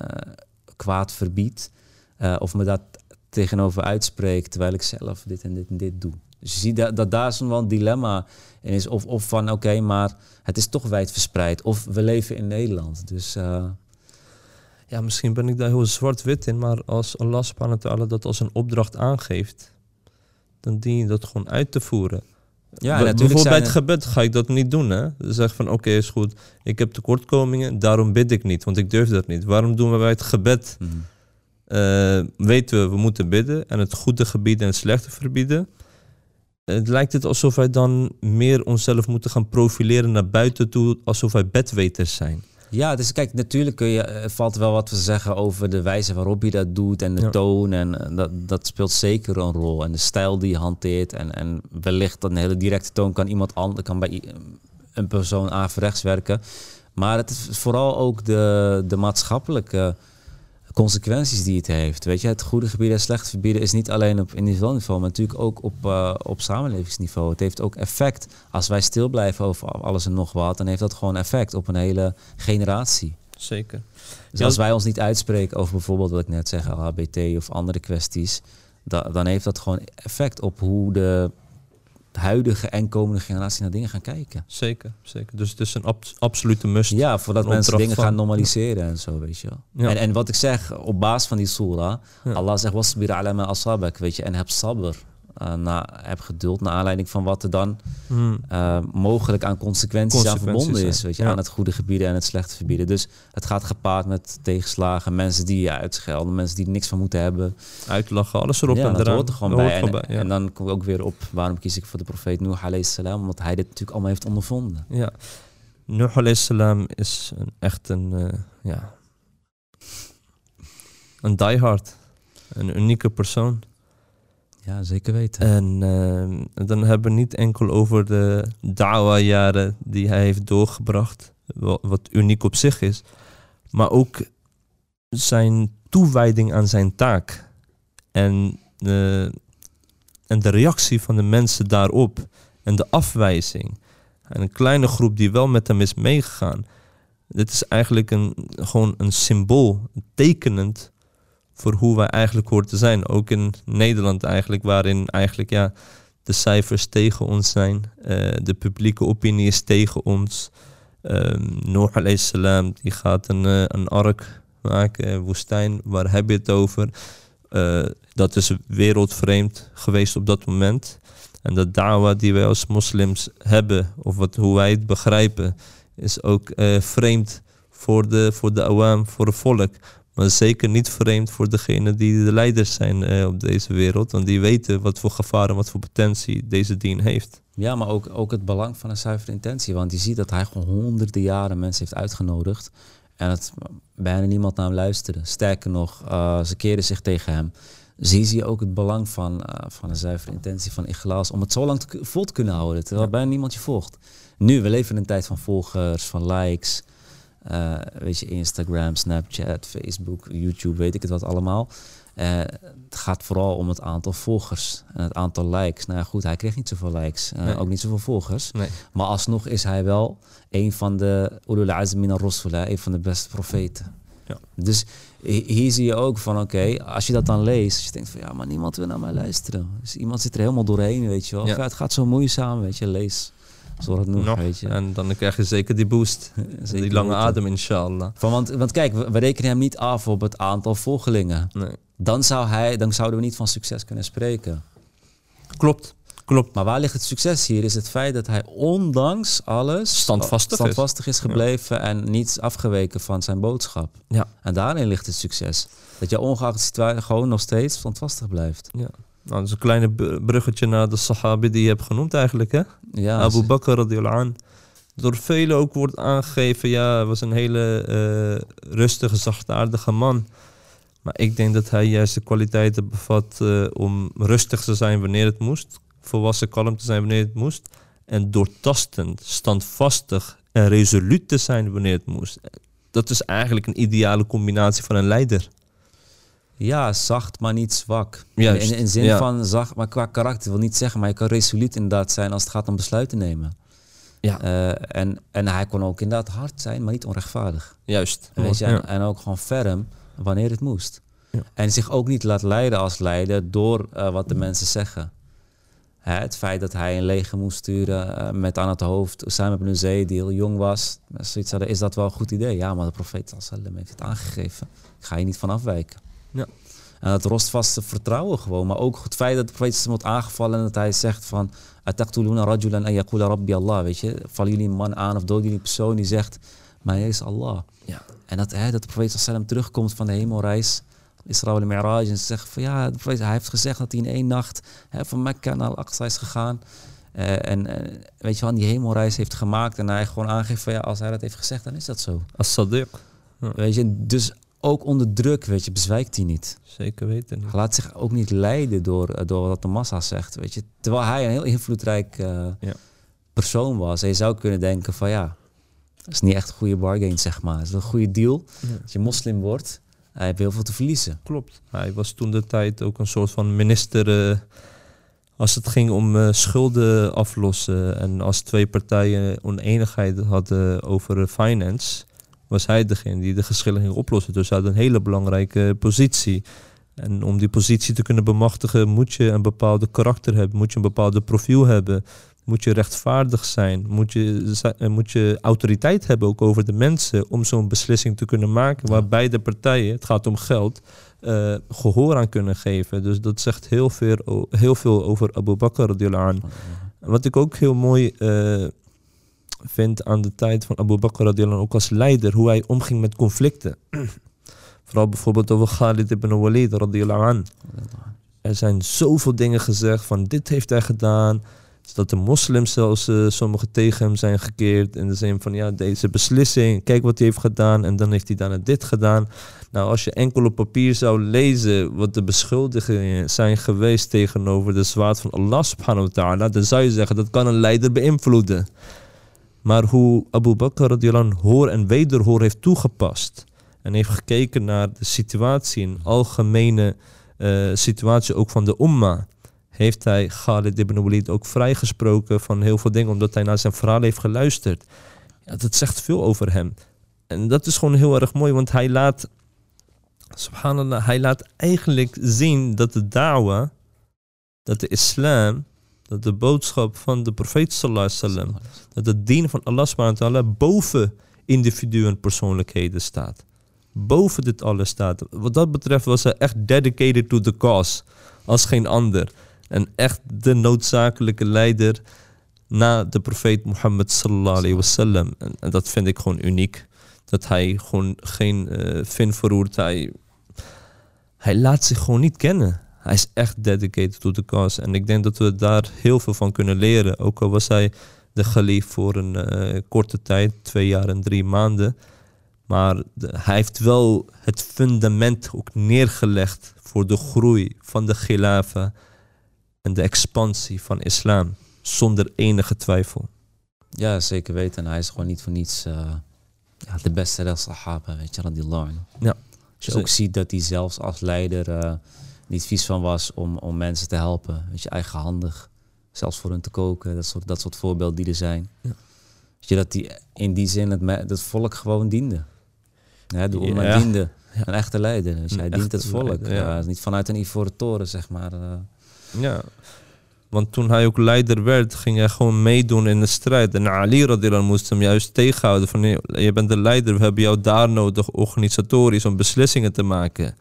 kwaad verbied? Uh, of me dat tegenover uitspreek terwijl ik zelf dit en dit en dit doe. Dus je ziet dat, dat daar zo'n wel een dilemma in is. Of, of van oké, maar het is toch wijdverspreid. Of we leven in Nederland. Dus uh... ja, misschien ben ik daar heel zwart-wit in. Maar als Allah subhanahu dat als een opdracht aangeeft, dan dien je dat gewoon uit te voeren. Ja, natuurlijk Bijvoorbeeld bij het gebed ga ik dat niet doen. Hè? Zeg van oké, is goed. Ik heb tekortkomingen, daarom bid ik niet. Want ik durf dat niet. Waarom doen we bij het gebed? Mm weten we, we moeten bidden. En het goede gebieden en het slechte verbieden het lijkt het alsof wij dan meer onszelf moeten gaan profileren naar buiten toe, alsof wij bedweters zijn. Ja, dus kijk, natuurlijk kun je, het valt wel wat te zeggen over de wijze waarop je dat doet en de toon. En dat, dat speelt zeker een rol. En de stijl die je hanteert. En, en wellicht dat een hele directe toon kan iemand anders, kan bij een persoon averechts werken. Maar het is vooral ook de, de maatschappelijke consequenties die het heeft. Weet je, het goede gebied en slechte verbieden is niet alleen op individueel niveau, maar natuurlijk ook op, uh, op samenlevingsniveau. Het heeft ook effect. Als wij stil blijven over alles en nog wat, dan heeft dat gewoon effect op een hele generatie. Zeker. Dus als wij ons niet uitspreken over bijvoorbeeld wat ik net zeg, LHBT of andere kwesties, dan heeft dat gewoon effect op hoe de huidige en komende generatie naar dingen gaan kijken. Zeker, zeker. Dus het is een absolute must. Ja, voordat mensen dingen gaan normaliseren en zo, weet je wel. En, en wat ik zeg, op basis van die surah, Allah zegt, wasbir ala ma asabak, weet je, en heb sabr uh, na, heb geduld naar aanleiding van wat er dan hmm. uh, mogelijk aan consequenties, aan verbonden is. Weet je, Aan het goede gebieden en het slechte verbieden. Dus het gaat gepaard met tegenslagen, mensen die je uitschelden, mensen die er niks van moeten hebben. Uitlachen, alles erop ja, en dat hoort er gewoon bij. En, bij en, dan kom ik ook weer op waarom kies ik voor de profeet Nuh alayhi salam, omdat hij dit natuurlijk allemaal heeft ondervonden. Ja, Nuh alayhi salam is een, echt een, uh, ja, een diehard, een unieke persoon. Ja, zeker weten. En uh, dan hebben we niet enkel over de dawa-jaren die hij heeft doorgebracht, wat, uniek op zich is, maar ook zijn toewijding aan zijn taak. En, en de reactie van de mensen daarop en de afwijzing. En een kleine groep die wel met hem is meegegaan. Dit is eigenlijk een, gewoon een symbool, tekenend voor hoe wij eigenlijk horen te zijn. Ook in Nederland eigenlijk, waarin eigenlijk ja, de cijfers tegen ons zijn. Uh, de publieke opinie is tegen ons. Um, Noor salam die gaat een, uh, een ark maken, woestijn. Waar heb je het over? Uh, dat is wereldvreemd geweest op dat moment. En de dawa die wij als moslims hebben, of wat, hoe wij het begrijpen, is ook vreemd voor de, voor de awam, voor het volk. Maar zeker niet vreemd voor degene die de leiders zijn eh, op deze wereld. Want die weten wat voor gevaren, wat voor potentie deze dien heeft. Ja, maar ook, ook het belang van een zuivere intentie. Want je ziet dat hij gewoon honderden jaren mensen heeft uitgenodigd. En het bijna niemand naar hem luisterde. Sterker nog, eh, ze keerden zich tegen hem. Zie zie je ook het belang van, eh, van een zuivere intentie van iglaas om het zo lang te, vol te kunnen houden, terwijl bijna niemand je volgt. Nu, we leven in een tijd van volgers, van likes, eh, weet je, Instagram, Snapchat, Facebook, YouTube, weet ik het wat allemaal. Eh, het gaat vooral om het aantal volgers en het aantal likes. Nou ja, goed, hij kreeg niet zoveel likes, eh, Nee. ook niet zoveel volgers. Nee. Maar alsnog is hij wel een van de ulul azm min ar-rusul, hè, een van de beste profeten. Ja. Dus hi- hier zie je ook van, oké, als je dat dan leest, als je denkt van, ja, maar niemand wil naar mij luisteren. Dus iemand zit er helemaal doorheen, weet je wel. Ja. Of, ja, het gaat zo moeizaam, weet je, lees. Het noemt, Nog. weet je. En dan krijg je zeker die boost. Zeker die lange adem, inshallah. Van, want, want kijk, we, we rekenen hem niet af op het aantal volgelingen. Nee. Dan, zou hij, dan zouden we niet van succes kunnen spreken. Klopt, klopt. Maar waar ligt het succes hier? Is het feit dat hij ondanks alles Standvastig is. standvastig is gebleven en niet afgeweken van zijn boodschap. Ja. En daarin ligt het succes. Dat je ongeacht de situatie gewoon nog steeds standvastig blijft. Ja. Nou, dat is een kleine bruggetje naar de sahabi die je hebt genoemd eigenlijk, hè? Ja, Abu Bakr radiallahu an. Door velen ook wordt aangegeven, ja, hij was een hele eh, rustige, zachtaardige man. Maar ik denk dat hij juist de kwaliteiten bevat eh, om rustig te zijn wanneer het moest. Volwassen kalm te zijn wanneer het moest. En doortastend, standvastig en resoluut te zijn wanneer het moest. Dat is eigenlijk een ideale combinatie van een leider. Ja, zacht, maar niet zwak. Juist, In, in zin ja. van zacht, maar qua karakter wil niet zeggen, maar je kan resoluut inderdaad zijn als het gaat om besluiten nemen. Ja. Eh, en, en hij kon ook inderdaad hard zijn, maar niet onrechtvaardig. Juist. Weet je, Ja. en, ook gewoon ferm wanneer het moest. Ja. En zich ook niet laat leiden als leider door eh, wat de mensen zeggen. Hè, het feit dat hij een leger moest sturen eh, met aan het hoofd Osama ibn Zayd, die heel jong was. Zoiets hadden, is dat wel een goed idee? Ja, maar de profeet heeft het aangegeven. Ik ga je niet van afwijken. Ja. En dat rostvaste vertrouwen gewoon. Maar ook het feit dat de profeet wordt aangevallen en dat hij zegt van... Ataqtuluna rajulan an yaqula rabbi Allah. Weet je, vallen jullie een man aan of doden jullie een persoon die zegt... Maar hij is Allah. Ja. En dat, hè, dat de profeet sallam terugkomt van de hemelreis, Israël en Mi'raj, en ze zegt van ja, de profeet, hij heeft gezegd dat hij in één nacht hè, van Mekka naar Al-Aqsa is gegaan. Eh, en eh, weet je wel, die hemelreis heeft gemaakt en hij gewoon aangeeft van ja, als hij dat heeft gezegd, dan is dat zo. As-Sadiq. Weet je, dus ook onder druk, weet je, bezwijkt hij niet. Zeker weten. Hij laat zich ook niet leiden door, eh, door wat de massa zegt, weet je. Terwijl hij een heel invloedrijk eh, Ja. persoon was. En je zou kunnen denken van ja, dat is niet echt een goede bargain, zeg maar. Het is een goede deal. Ja. Als je moslim wordt, hij heeft heel veel te verliezen. Klopt. Hij was toen de tijd ook een soort van minister. eh, als het ging om schulden aflossen. En als twee partijen oneenigheid hadden over finance. Was hij degene die de geschillen ging oplossen. Dus hij had een hele belangrijke positie. En om die positie te kunnen bemachtigen moet je een bepaalde karakter hebben. Moet je een bepaalde profiel hebben. Moet je rechtvaardig zijn. Moet je, eh, moet je autoriteit hebben ook over de mensen. Om zo'n beslissing te kunnen maken. Waar beide partijen, het gaat om geld, eh, gehoor aan kunnen geven. Dus dat zegt heel veel, heel veel over Abu Bakr anh. Wat ik ook heel mooi eh, vind aan de tijd van Abu Bakr radiallahu ook als leider, hoe hij omging met conflicten. Vooral bijvoorbeeld over Khalid ibn Walid radiallahu. Er zijn zoveel dingen gezegd van dit heeft hij gedaan. Dat de moslims zelfs eh, sommigen tegen hem zijn gekeerd. In de zin van ja, deze beslissing, kijk wat hij heeft gedaan. En dan heeft hij daarna dit gedaan. Nou, als je enkel op papier zou lezen wat de beschuldigingen zijn geweest tegenover de zwaard van Allah subhanahu wa ta'ala. Dan zou je zeggen dat kan een leider beïnvloeden. Maar hoe Abu Bakr radiallahu hoor en wederhoor heeft toegepast. En heeft gekeken naar de situatie, een algemene eh, situatie ook van de umma. Heeft hij Khalid ibn Walid ook vrijgesproken van heel veel dingen. Omdat hij naar zijn verhaal heeft geluisterd. Dat zegt veel over hem. En dat is gewoon heel erg mooi. Want hij laat, subhanallah, hij laat eigenlijk zien dat de da'wa, dat de islam, dat de boodschap van de profeet sallallahu alaihi wasallam, dat het dienen van Allah subhanahu wa ta'ala boven individuen en persoonlijkheden staat. Boven dit alles staat. Wat dat betreft was hij echt dedicated to the cause. Als geen ander. En echt de noodzakelijke leider na de profeet Mohammed sallallahu alaihi wasallam. En, dat vind ik gewoon uniek. Dat hij gewoon geen eh vin verroert. Hij, hij laat zich gewoon niet kennen. Hij is echt dedicated to the cause. En ik denk dat we daar heel veel van kunnen leren. Ook al was hij de gelief voor een eh, korte tijd, twee jaar en drie maanden. Maar de- hij heeft wel het fundament ook neergelegd voor de groei van de khilafa en de expansie van islam. Zonder enige twijfel. Ja, zeker weten. En hij is gewoon niet voor niets eh, ja, de beste der sahaba, weet je, radiallahu anhu. Ja. Als je ook ziet dat hij zelfs als leider eh, niet vies van was om, om mensen te helpen. Weet je, eigenhandig. Zelfs voor hun te koken, dat soort, dat soort voorbeelden die er zijn. Ja. Weet je, dat hij in die zin het, me- het volk gewoon diende. Ja, de Ja. diende. Een echte leider. Een Hij dient het volk. ja. Niet vanuit een ivoren toren, zeg maar. eh. Ja. Want toen hij ook leider werd, ging hij gewoon meedoen in de strijd. En Ali radiallahu moest hem juist tegenhouden. Van, "Nee, je bent de leider, we hebben jou daar nodig organisatorisch om beslissingen te maken.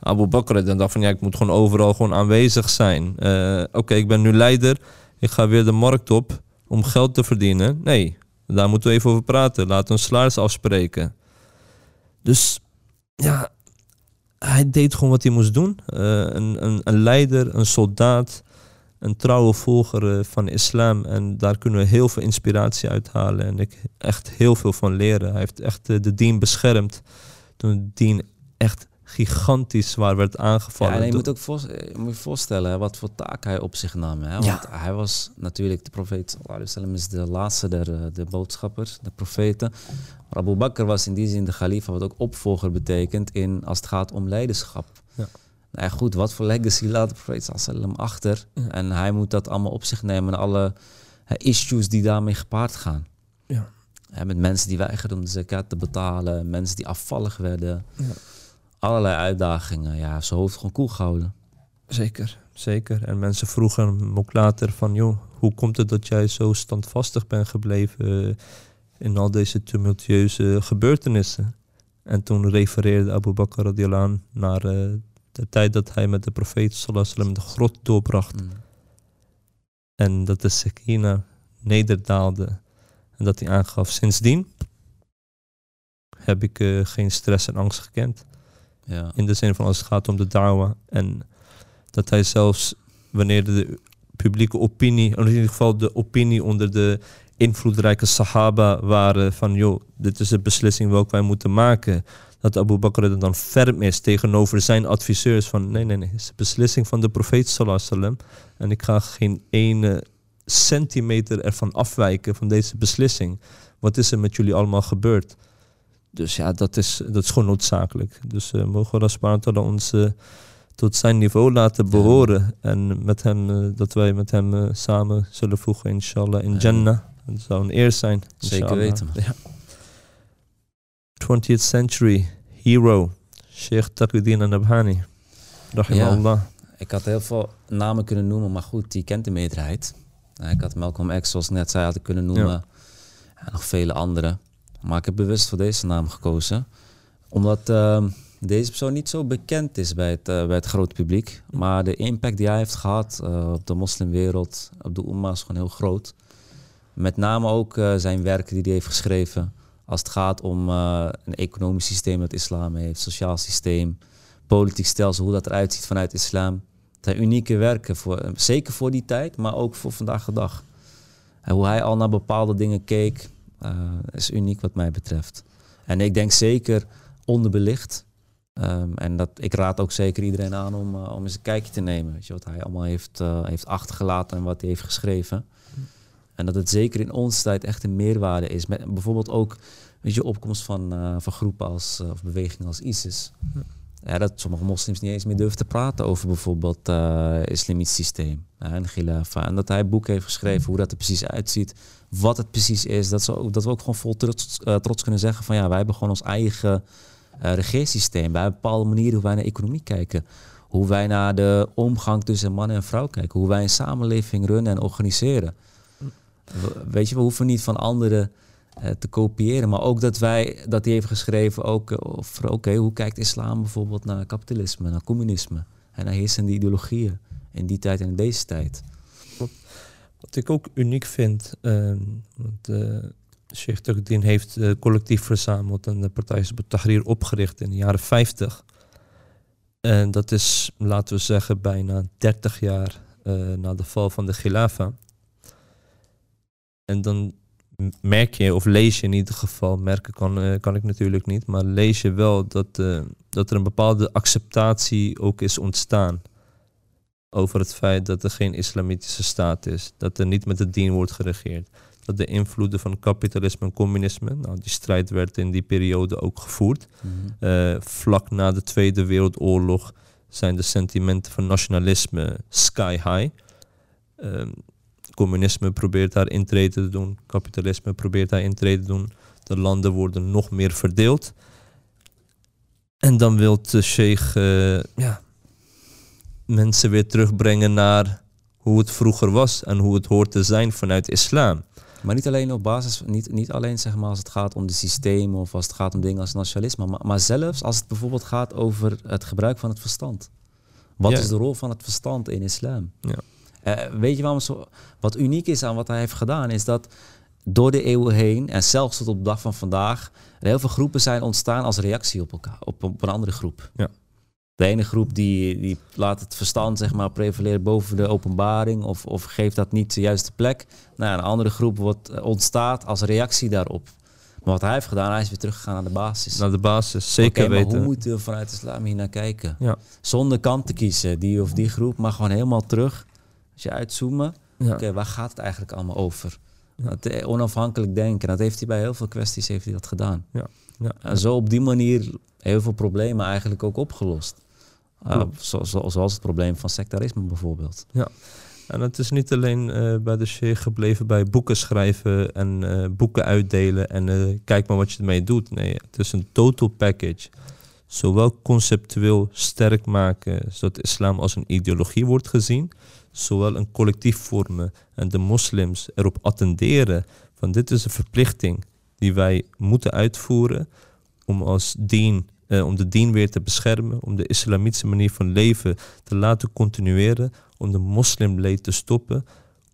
Abu Bakr dan dacht van ja, ik moet gewoon overal gewoon aanwezig zijn. Eh, Oké, ik ben nu leider, ik ga weer de markt op om geld te verdienen. Nee, daar moeten we even over praten. Laten we een salaris afspreken. Dus ja, hij deed gewoon wat hij moest doen. Eh, een, een, een leider, een soldaat, een trouwe volger eh, van islam. En daar kunnen we heel veel inspiratie uithalen. En ik echt heel veel van leren. Hij heeft echt de dien beschermd. Toen de dien echt gigantisch zwaar werd aangevallen. Ja, en je moet ook voor, je moet je voorstellen wat voor taak hij op zich nam. Hè? Want Ja. hij was natuurlijk, de profeet wasallam is de laatste der eh, de boodschappers, de profeten. Maar Abu Bakr was in die zin de khalifa, wat ook opvolger betekent in, als het gaat om leiderschap. Ja. Nou goed, wat voor legacy laat de profeet wasallam achter? Ja. En hij moet dat allemaal op zich nemen en alle issues die daarmee gepaard gaan. Ja. Met mensen die weigerden om de zakat te betalen, mensen die afvallig werden. Ja. Allerlei uitdagingen. Ja, zijn hoofd gewoon koel gehouden. Zeker, zeker. En mensen vroegen hem ook later van, joh, hoe komt het dat jij zo standvastig bent gebleven eh, in al deze tumultueuze gebeurtenissen? En toen refereerde Abu Bakr radiallahu naar eh, de tijd dat hij met de profeet sallallahu de grot doorbracht. Mm. En dat de Sekina nederdaalde. En dat hij aangaf, sindsdien heb ik eh, geen stress en angst gekend. Ja. In de zin van als het gaat om de dawa. En dat hij zelfs wanneer de publieke opinie, in ieder geval de opinie onder de invloedrijke sahaba waren van joh, dit is de beslissing welke wij moeten maken. Dat Abu Bakr dan ferm is tegenover zijn adviseurs van nee, nee, nee, het is de beslissing van de profeet sallallahu. En ik ga geen ene centimeter ervan afwijken van deze beslissing. Wat is er met jullie allemaal gebeurd? Dus ja, dat is, dat is gewoon noodzakelijk. Dus eh mogen we ta'ala ons eh, tot zijn niveau laten behoren. En met hem, eh, dat wij met hem samen zullen voegen, inshallah, in Ja. Jannah. Dat zou een eer zijn. Zeker inshallah. weten, man. Ja. 20th century hero, Sheikh Taqiyuddin Nabhani. Rahimahullah. Ik had heel veel namen kunnen noemen, maar goed, die kent de meerderheid. Ik had Malcolm X, zoals ik net zei, had ik kunnen noemen. Ja. En nog vele andere. Maar ik heb bewust voor deze naam gekozen. Omdat ehm, deze persoon niet zo bekend is bij het, eh, bij het grote publiek. Maar de impact die hij heeft gehad eh, op de moslimwereld, op de Ummah, is gewoon heel groot. Met name ook eh, zijn werken die hij heeft geschreven. Als het gaat om een economisch systeem dat islam heeft, sociaal systeem, politiek stelsel, hoe dat eruit ziet vanuit islam. Het zijn unieke werken, voor, zeker voor die tijd, maar ook voor vandaag de dag. En hoe hij al naar bepaalde dingen keek, is uniek wat mij betreft. En ik denk zeker onderbelicht. Ehm, en dat, ik raad ook zeker iedereen aan om, eh, om eens een kijkje te nemen. Weet je, wat hij allemaal heeft, eh, heeft achtergelaten en wat hij heeft geschreven. En dat het zeker in onze tijd echt een meerwaarde is. Met bijvoorbeeld ook weet je, opkomst van, eh, van groepen als, eh, of bewegingen als ISIS. Ja, dat sommige moslims niet eens meer durven te praten over bijvoorbeeld eh islamitisch systeem en. En dat hij een boek heeft geschreven hoe dat er precies uitziet, wat het precies is. Dat, ze dat we ook gewoon vol trots, eh, trots kunnen zeggen van ja, wij hebben gewoon ons eigen eh regeersysteem. Wij hebben bepaalde manieren hoe wij naar economie kijken. Hoe wij naar de omgang tussen man en vrouw kijken. Hoe wij een samenleving runnen en organiseren. We- Weet je, we hoeven niet van anderen eh, te kopiëren. Maar ook dat wij, dat hij heeft geschreven, ook oké, hoe kijkt islam bijvoorbeeld naar kapitalisme, naar communisme en naar heersende ideologieën in die tijd en in deze tijd. Wat ik ook uniek vind, ehm want uh, Sheikh Taqiyuddin heeft eh, collectief verzameld en de partij Hizb Tahrir opgericht in de jaren 50. En dat is, laten we zeggen, bijna 30 jaar eh, na de val van de Khilafa. En dan merk je of lees je in ieder geval, merken kan, eh, kan ik natuurlijk niet, maar lees je wel dat, eh, dat er een bepaalde acceptatie ook is ontstaan over het feit dat er geen islamitische staat is, dat er niet met het dien wordt geregeerd, dat de invloeden van kapitalisme en communisme, nou, die strijd werd in die periode ook gevoerd. Mhm. Eh, vlak na de Tweede Wereldoorlog zijn de sentimenten van nationalisme sky high. Ehm, communisme probeert daar intrede te doen, kapitalisme probeert daar intrede te doen. De landen worden nog meer verdeeld. En dan wil de sheikh eh, ja, mensen weer terugbrengen naar hoe het vroeger was en hoe het hoort te zijn vanuit islam. Maar niet alleen op basis, niet, niet alleen zeg maar als het gaat om de systemen of als het gaat om dingen als nationalisme, maar, maar zelfs als het bijvoorbeeld gaat over het gebruik van het verstand. Wat Ja. is de rol van het verstand in islam? Ja. Eh, weet je waarom zo, wat uniek is aan wat hij heeft gedaan, is dat door de eeuwen heen en zelfs tot op de dag van vandaag er heel veel groepen zijn ontstaan als reactie op elkaar, op, op een andere groep. Ja. De ene groep die, die laat het verstand zeg maar prevaleren boven de openbaring of, of geeft dat niet de juiste plek. Nou, een andere groep wordt, eh, ontstaat als reactie daarop. Maar wat hij heeft gedaan, hij is weer teruggegaan naar de basis. Naar de basis, zeker Oké, maar weten. hoe moeten we vanuit de islam hier naar kijken? Ja. Zonder kant te kiezen, die of die groep, maar gewoon helemaal terug. Als je uitzoomen, Ja. oké, waar gaat het eigenlijk allemaal over? Dat, eh, onafhankelijk denken, dat heeft hij bij heel veel kwesties heeft hij dat gedaan. Ja. Ja. En zo op die manier heel veel problemen eigenlijk ook opgelost. Uh, zo, zo- zoals het probleem van sectarisme bijvoorbeeld. En het is niet alleen eh, bij de sheikh gebleven bij boeken schrijven en eh, boeken uitdelen en eh, kijk maar wat je ermee doet. Nee, het is een total package. Zowel conceptueel sterk maken, zodat islam als een ideologie wordt gezien, zowel een collectief vormen en de moslims erop attenderen van dit is een verplichting die wij moeten uitvoeren om als dien, eh, om de dien weer te beschermen, om de islamitische manier van leven te laten continueren, om de moslimleed te stoppen,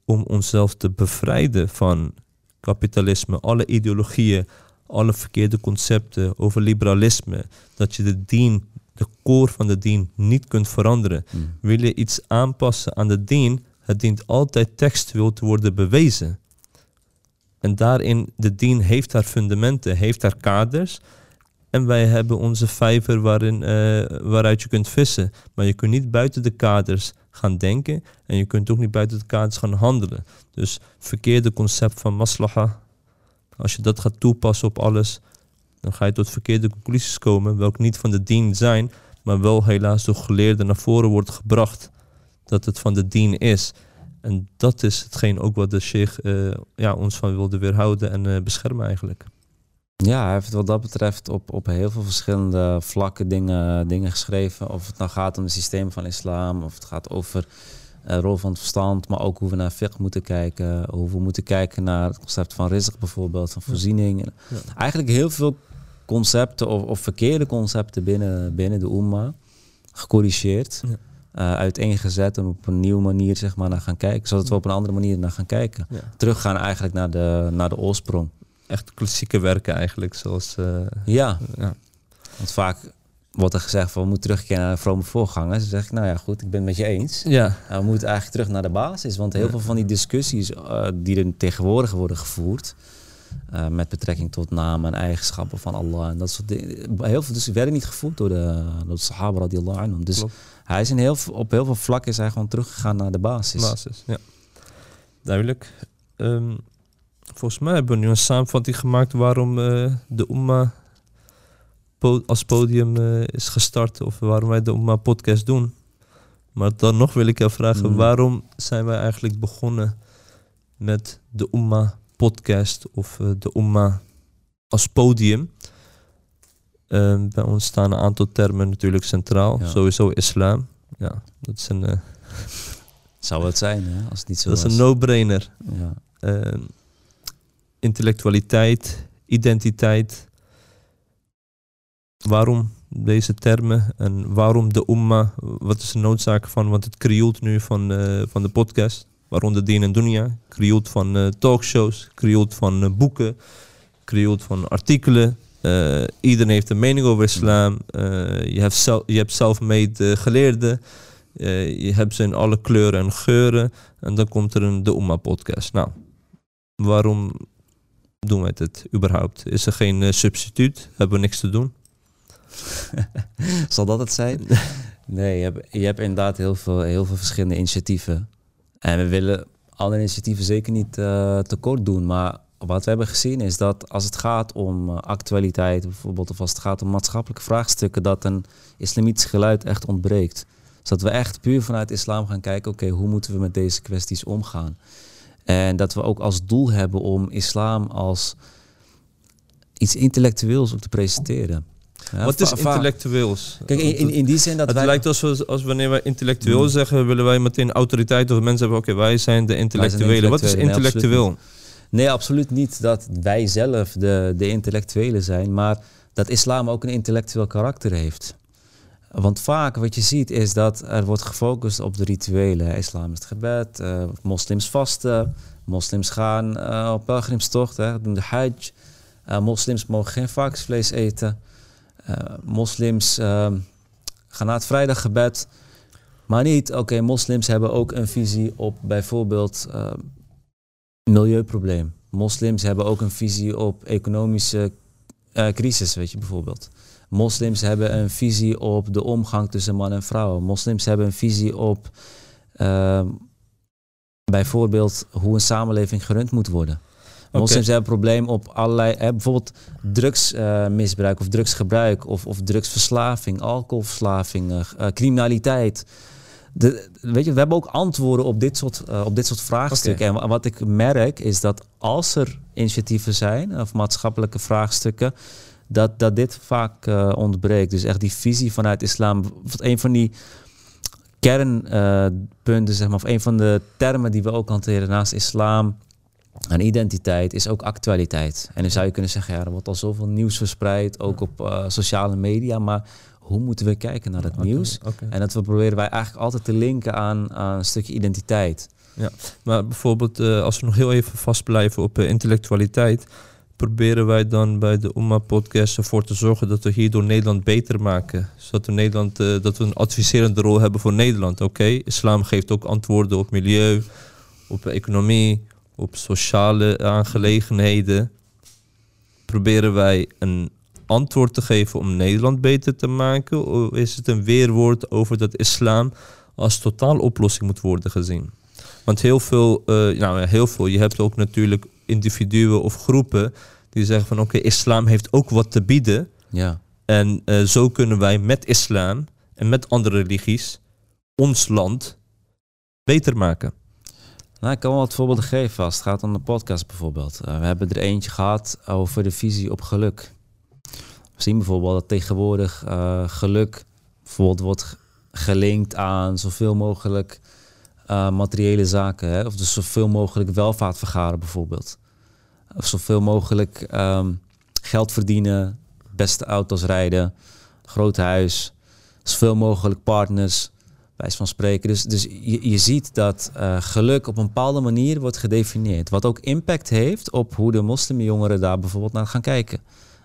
om onszelf te bevrijden van kapitalisme, alle ideologieën, alle verkeerde concepten over liberalisme, dat je de dien, de core van de dien niet kunt veranderen. Hmm. Wil je iets aanpassen aan de dien, het dient altijd textueel te worden bewezen. En daarin, de dien heeft haar fundamenten, heeft haar kaders. En wij hebben onze vijver waarin, eh, waaruit je kunt vissen. Maar je kunt niet buiten de kaders gaan denken. En je kunt ook niet buiten de kaders gaan handelen. Dus verkeerde concept van maslaha. Als je dat gaat toepassen op alles, dan ga je tot verkeerde conclusies komen. Welke niet van de dien zijn, maar wel helaas door geleerden naar voren wordt gebracht. Dat het van de dien is. En dat is hetgeen ook wat de sheikh eh, ja, ons van wilde weerhouden en eh, beschermen eigenlijk. Ja, hij heeft wat dat betreft op, op heel veel verschillende vlakken dingen, dingen geschreven. Of het nou gaat om het systeem van islam, of het gaat over de rol van het verstand, maar ook hoe we naar fiqh moeten kijken. Hoe we moeten kijken naar het concept van rizq bijvoorbeeld, van voorziening. Ja. Eigenlijk heel veel concepten of, of verkeerde concepten binnen, binnen de umma gecorrigeerd. Ja. eh, uiteengezet en op een nieuwe manier zeg maar, naar gaan kijken. Zodat we op een andere manier naar gaan kijken. Ja. Teruggaan eigenlijk naar de, naar de oorsprong. Echt klassieke werken eigenlijk, zoals... eh, Ja, ja. Want vaak wordt er gezegd van we moeten terugkeren naar de vrome voorgangers. Dan zeg ik, nou ja, goed, ik ben het met je eens. ja, Nou, we moeten eigenlijk terug naar de basis. Want heel veel van die discussies eh, die er tegenwoordig worden gevoerd. eh, met betrekking tot namen en eigenschappen van Allah. En dat soort dingen. Heel veel dus werden niet gevoerd door de, door de Sahaba radiyallahu anhum. Dus Klopt. hij is in heel, op heel veel vlakken is hij gewoon teruggegaan naar de basis. basis. Ja. Duidelijk. Ehm, volgens mij hebben we nu een samenvatting gemaakt waarom eh, de Umma po- als podium eh, is gestart. Of waarom wij de Umma podcast doen. Maar dan nog wil ik jou vragen, Mm. waarom zijn wij eigenlijk begonnen met de Umma podcast of eh, de Umma als podium? Ehm, bij ons staan een aantal termen natuurlijk centraal. Ja. Sowieso islam. Ja, dat is een, Zou het zijn, hè, als het niet zo dat is een no-brainer. ja. Ehm, intellectualiteit, identiteit. Waarom deze termen en waarom de umma? Wat is de noodzaak van? Want het krioelt nu van, eh, van de podcast, waaronder Dien en Dunia. Krioelt van eh, talkshows, krioelt van eh, boeken, krioelt van artikelen. Iedereen heeft een mening over islam. Je hebt zelf, je hebt self-made geleerden. Je hebt ze in alle kleuren en geuren. En dan komt er een De Umma podcast. Nou, waarom doen wij het überhaupt? Is er geen eh, substituut? Hebben we niks te doen? Zal dat het zijn? nee, je hebt, je hebt inderdaad heel veel, heel veel verschillende initiatieven. En we willen alle initiatieven zeker niet uh, tekort doen. Maar wat we hebben gezien is dat als het gaat om uh, actualiteit, bijvoorbeeld, of als het gaat om maatschappelijke vraagstukken, dat een islamitisch geluid echt ontbreekt. Dus dat we echt puur vanuit islam gaan kijken, oké, hoe moeten we met deze kwesties omgaan? En dat we ook als doel hebben om islam als iets intellectueels ook te presenteren. Ja, Wat is intellectueels? Kijk, in, in, die zin dat het lijkt alsof als wanneer wij intellectueel hmm. zeggen, willen wij meteen autoriteit of mensen hebben, oké, wij zijn de intellectuelen. Wat is intellectueel? Nee, nee, absoluut niet dat wij zelf de, de intellectuelen zijn, maar dat islam ook een intellectueel karakter heeft. Want vaak wat je ziet is dat er wordt gefocust op de rituelen. Islam is het gebed, uh, moslims vasten, moslims gaan uh, op pelgrimstocht, hè, doen de hajj. Uh, moslims mogen geen varkensvlees eten. moslims gaan naar het vrijdaggebed. Maar niet, oké, moslims hebben ook een visie op bijvoorbeeld milieuprobleem. Moslims hebben ook een visie op economische crisis, weet je bijvoorbeeld. Moslims hebben een visie op de omgang tussen man en vrouw. Moslims hebben een visie op uh, bijvoorbeeld hoe een samenleving gerund moet worden. Moslims hebben een probleem op allerlei, hè, bijvoorbeeld drugsmisbruik of drugsgebruik of, of drugsverslaving, alcoholverslaving, uh, criminaliteit. De, weet je, we hebben ook antwoorden op dit soort, uh, op dit soort vraagstukken. En wat ik merk is dat als er initiatieven zijn of maatschappelijke vraagstukken, dat, dat dit vaak uh, ontbreekt. Dus echt die visie vanuit islam. Een van die kernpunten, zeg maar, of een van de termen die we ook hanteren naast islam en identiteit, is ook actualiteit. En dan zou je kunnen zeggen, ja, er wordt al zoveel nieuws verspreid, ook op uh, sociale media, maar hoe moeten we kijken naar het nieuws? En dat we proberen wij eigenlijk altijd te linken aan, aan een stukje identiteit. Ja, maar bijvoorbeeld als we nog heel even vast blijven op intellectualiteit proberen wij dan bij de Umma podcast ervoor te zorgen dat we hierdoor Nederland beter maken. Zodat we, Nederland, uh, dat we een adviserende rol hebben voor Nederland. Oké, islam geeft ook antwoorden op milieu, op economie, op sociale aangelegenheden. Proberen wij een antwoord te geven om Nederland beter te maken? Of is het een weerwoord over dat islam als totaal oplossing moet worden gezien? Want heel veel, uh, nou heel veel, je hebt ook natuurlijk individuen of groepen die zeggen van oké, islam heeft ook wat te bieden. Ja. En uh, zo kunnen wij met islam en met andere religies ons land beter maken. Nou, ik kan wel wat voorbeelden geven als het gaat om de podcast bijvoorbeeld. Uh, we hebben er eentje gehad over de visie op geluk. We zien bijvoorbeeld dat tegenwoordig uh, geluk bijvoorbeeld wordt gelinkt aan zoveel mogelijk uh, materiële zaken. Hè? Of dus zoveel mogelijk welvaart vergaren bijvoorbeeld. Of zoveel mogelijk um, geld verdienen, beste auto's rijden, groot huis, zoveel mogelijk partners, wijs van spreken. Dus, dus je, je ziet dat uh, geluk op een bepaalde manier wordt gedefinieerd. Wat ook impact heeft op hoe de moslimjongeren daar bijvoorbeeld naar gaan kijken.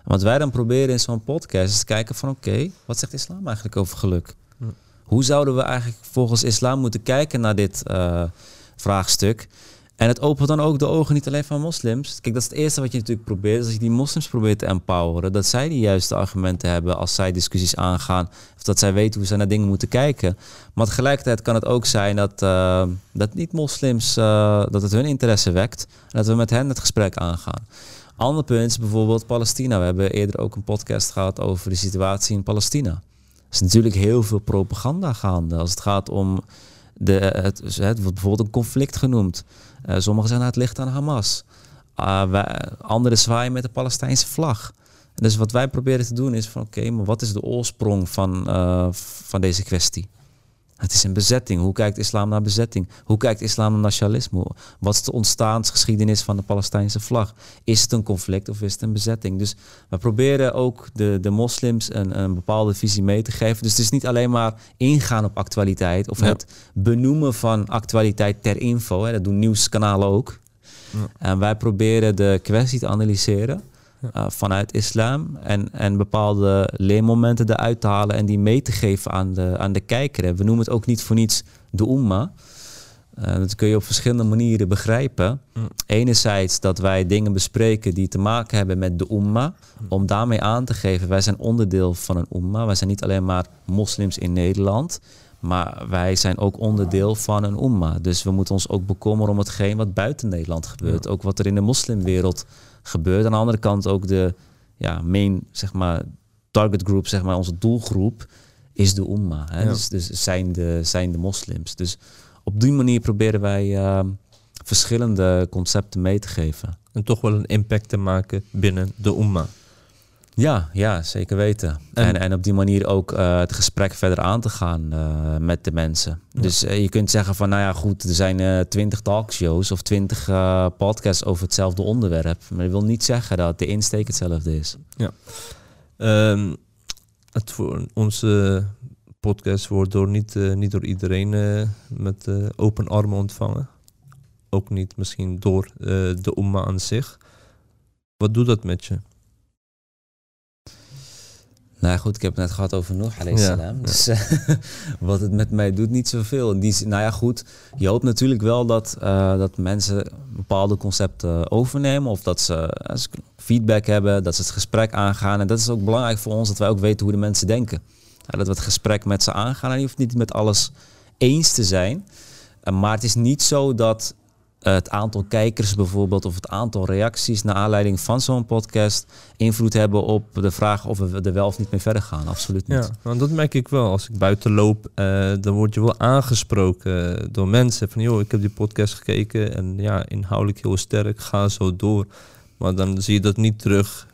wat wij dan proberen in zo'n podcast is te kijken van oké, wat zegt islam eigenlijk over geluk? Hoe zouden we eigenlijk volgens islam moeten kijken naar dit uh, vraagstuk? En het opent dan ook de ogen niet alleen van moslims. Kijk, dat is het eerste wat je natuurlijk probeert. Als je die moslims probeert te empoweren, dat zij de juiste argumenten hebben als zij discussies aangaan. Of dat zij weten hoe ze naar dingen moeten kijken. Maar tegelijkertijd kan het ook zijn dat, uh, dat niet-moslims, uh, dat het hun interesse wekt. En dat we met hen het gesprek aangaan. Ander punt is bijvoorbeeld Palestina. We hebben eerder ook een podcast gehad over de situatie in Palestina. Er is natuurlijk heel veel propaganda gaande als het gaat om de, het, wordt bijvoorbeeld een conflict genoemd. Uh, sommigen zeggen het ligt aan Hamas. Uh, anderen zwaaien met de Palestijnse vlag. dus wat wij proberen te doen is van oké, maar wat is de oorsprong van, uh, van deze kwestie? Het is een bezetting. Hoe kijkt islam naar bezetting? Hoe kijkt islam naar nationalisme? Wat is de ontstaansgeschiedenis van de Palestijnse vlag? Is het een conflict of is het een bezetting? Dus we proberen ook de, de moslims een, een bepaalde visie mee te geven. Dus het is niet alleen maar ingaan op actualiteit of het benoemen van actualiteit ter info. Hè. Dat doen nieuwskanalen ook. Ja. En wij proberen de kwestie te analyseren. Uh, vanuit islam en, en bepaalde leermomenten eruit te halen en die mee te geven aan de, aan de kijker. We noemen het ook niet voor niets de umma. Eh, dat kun je op verschillende manieren begrijpen. Mm. Enerzijds dat wij dingen bespreken die te maken hebben met de umma. Om daarmee aan te geven, wij zijn onderdeel van een umma. Wij zijn niet alleen maar moslims in Nederland. Maar wij zijn ook onderdeel van een umma. Dus we moeten ons ook bekommeren om hetgeen wat buiten Nederland gebeurt. Ook wat er in de moslimwereld gebeurt. Aan de andere kant ook de ja, main, zeg maar, target group, zeg maar, onze doelgroep is de umma. Hè? Ja. Dus, dus zijn, de, zijn de moslims. Dus op die manier proberen wij eh, verschillende concepten mee te geven. En toch wel een impact te maken binnen de umma. Ja, ja, zeker weten. En- En, en, op die manier ook eh, het gesprek verder aan te gaan eh, met de mensen. Dus eh, je kunt zeggen van, nou ja, goed, er zijn twintig talkshows of twintig podcasts over hetzelfde onderwerp. Maar dat wil niet zeggen dat de insteek hetzelfde is. Ehm, het voor onze podcast wordt door niet, niet door iedereen met open armen ontvangen. Ook niet misschien door de umma aan zich. Wat doet dat met je? Nou ja, goed, ik heb het net gehad over Noor, alayhi Ja. Dus eh, wat het met mij doet, niet zoveel. Die, nou ja, goed, je hoopt natuurlijk wel dat, eh, dat mensen bepaalde concepten overnemen. Of dat ze, eh, ze feedback hebben, dat ze het gesprek aangaan. En dat is ook belangrijk voor ons, dat wij ook weten hoe de mensen denken. Dat we het gesprek met ze aangaan. En je hoeft niet met alles eens te zijn. Maar het is niet zo dat het aantal kijkers bijvoorbeeld of het aantal reacties naar aanleiding van zo'n podcast invloed hebben op de vraag of we er wel of niet mee verder gaan. Absoluut niet. Ja, want dat merk ik wel. Als ik buiten loop, eh, dan word je wel aangesproken door mensen. Van, joh, ik heb die podcast gekeken en ja, inhoudelijk heel sterk, ga zo door. Maar dan zie je dat niet terug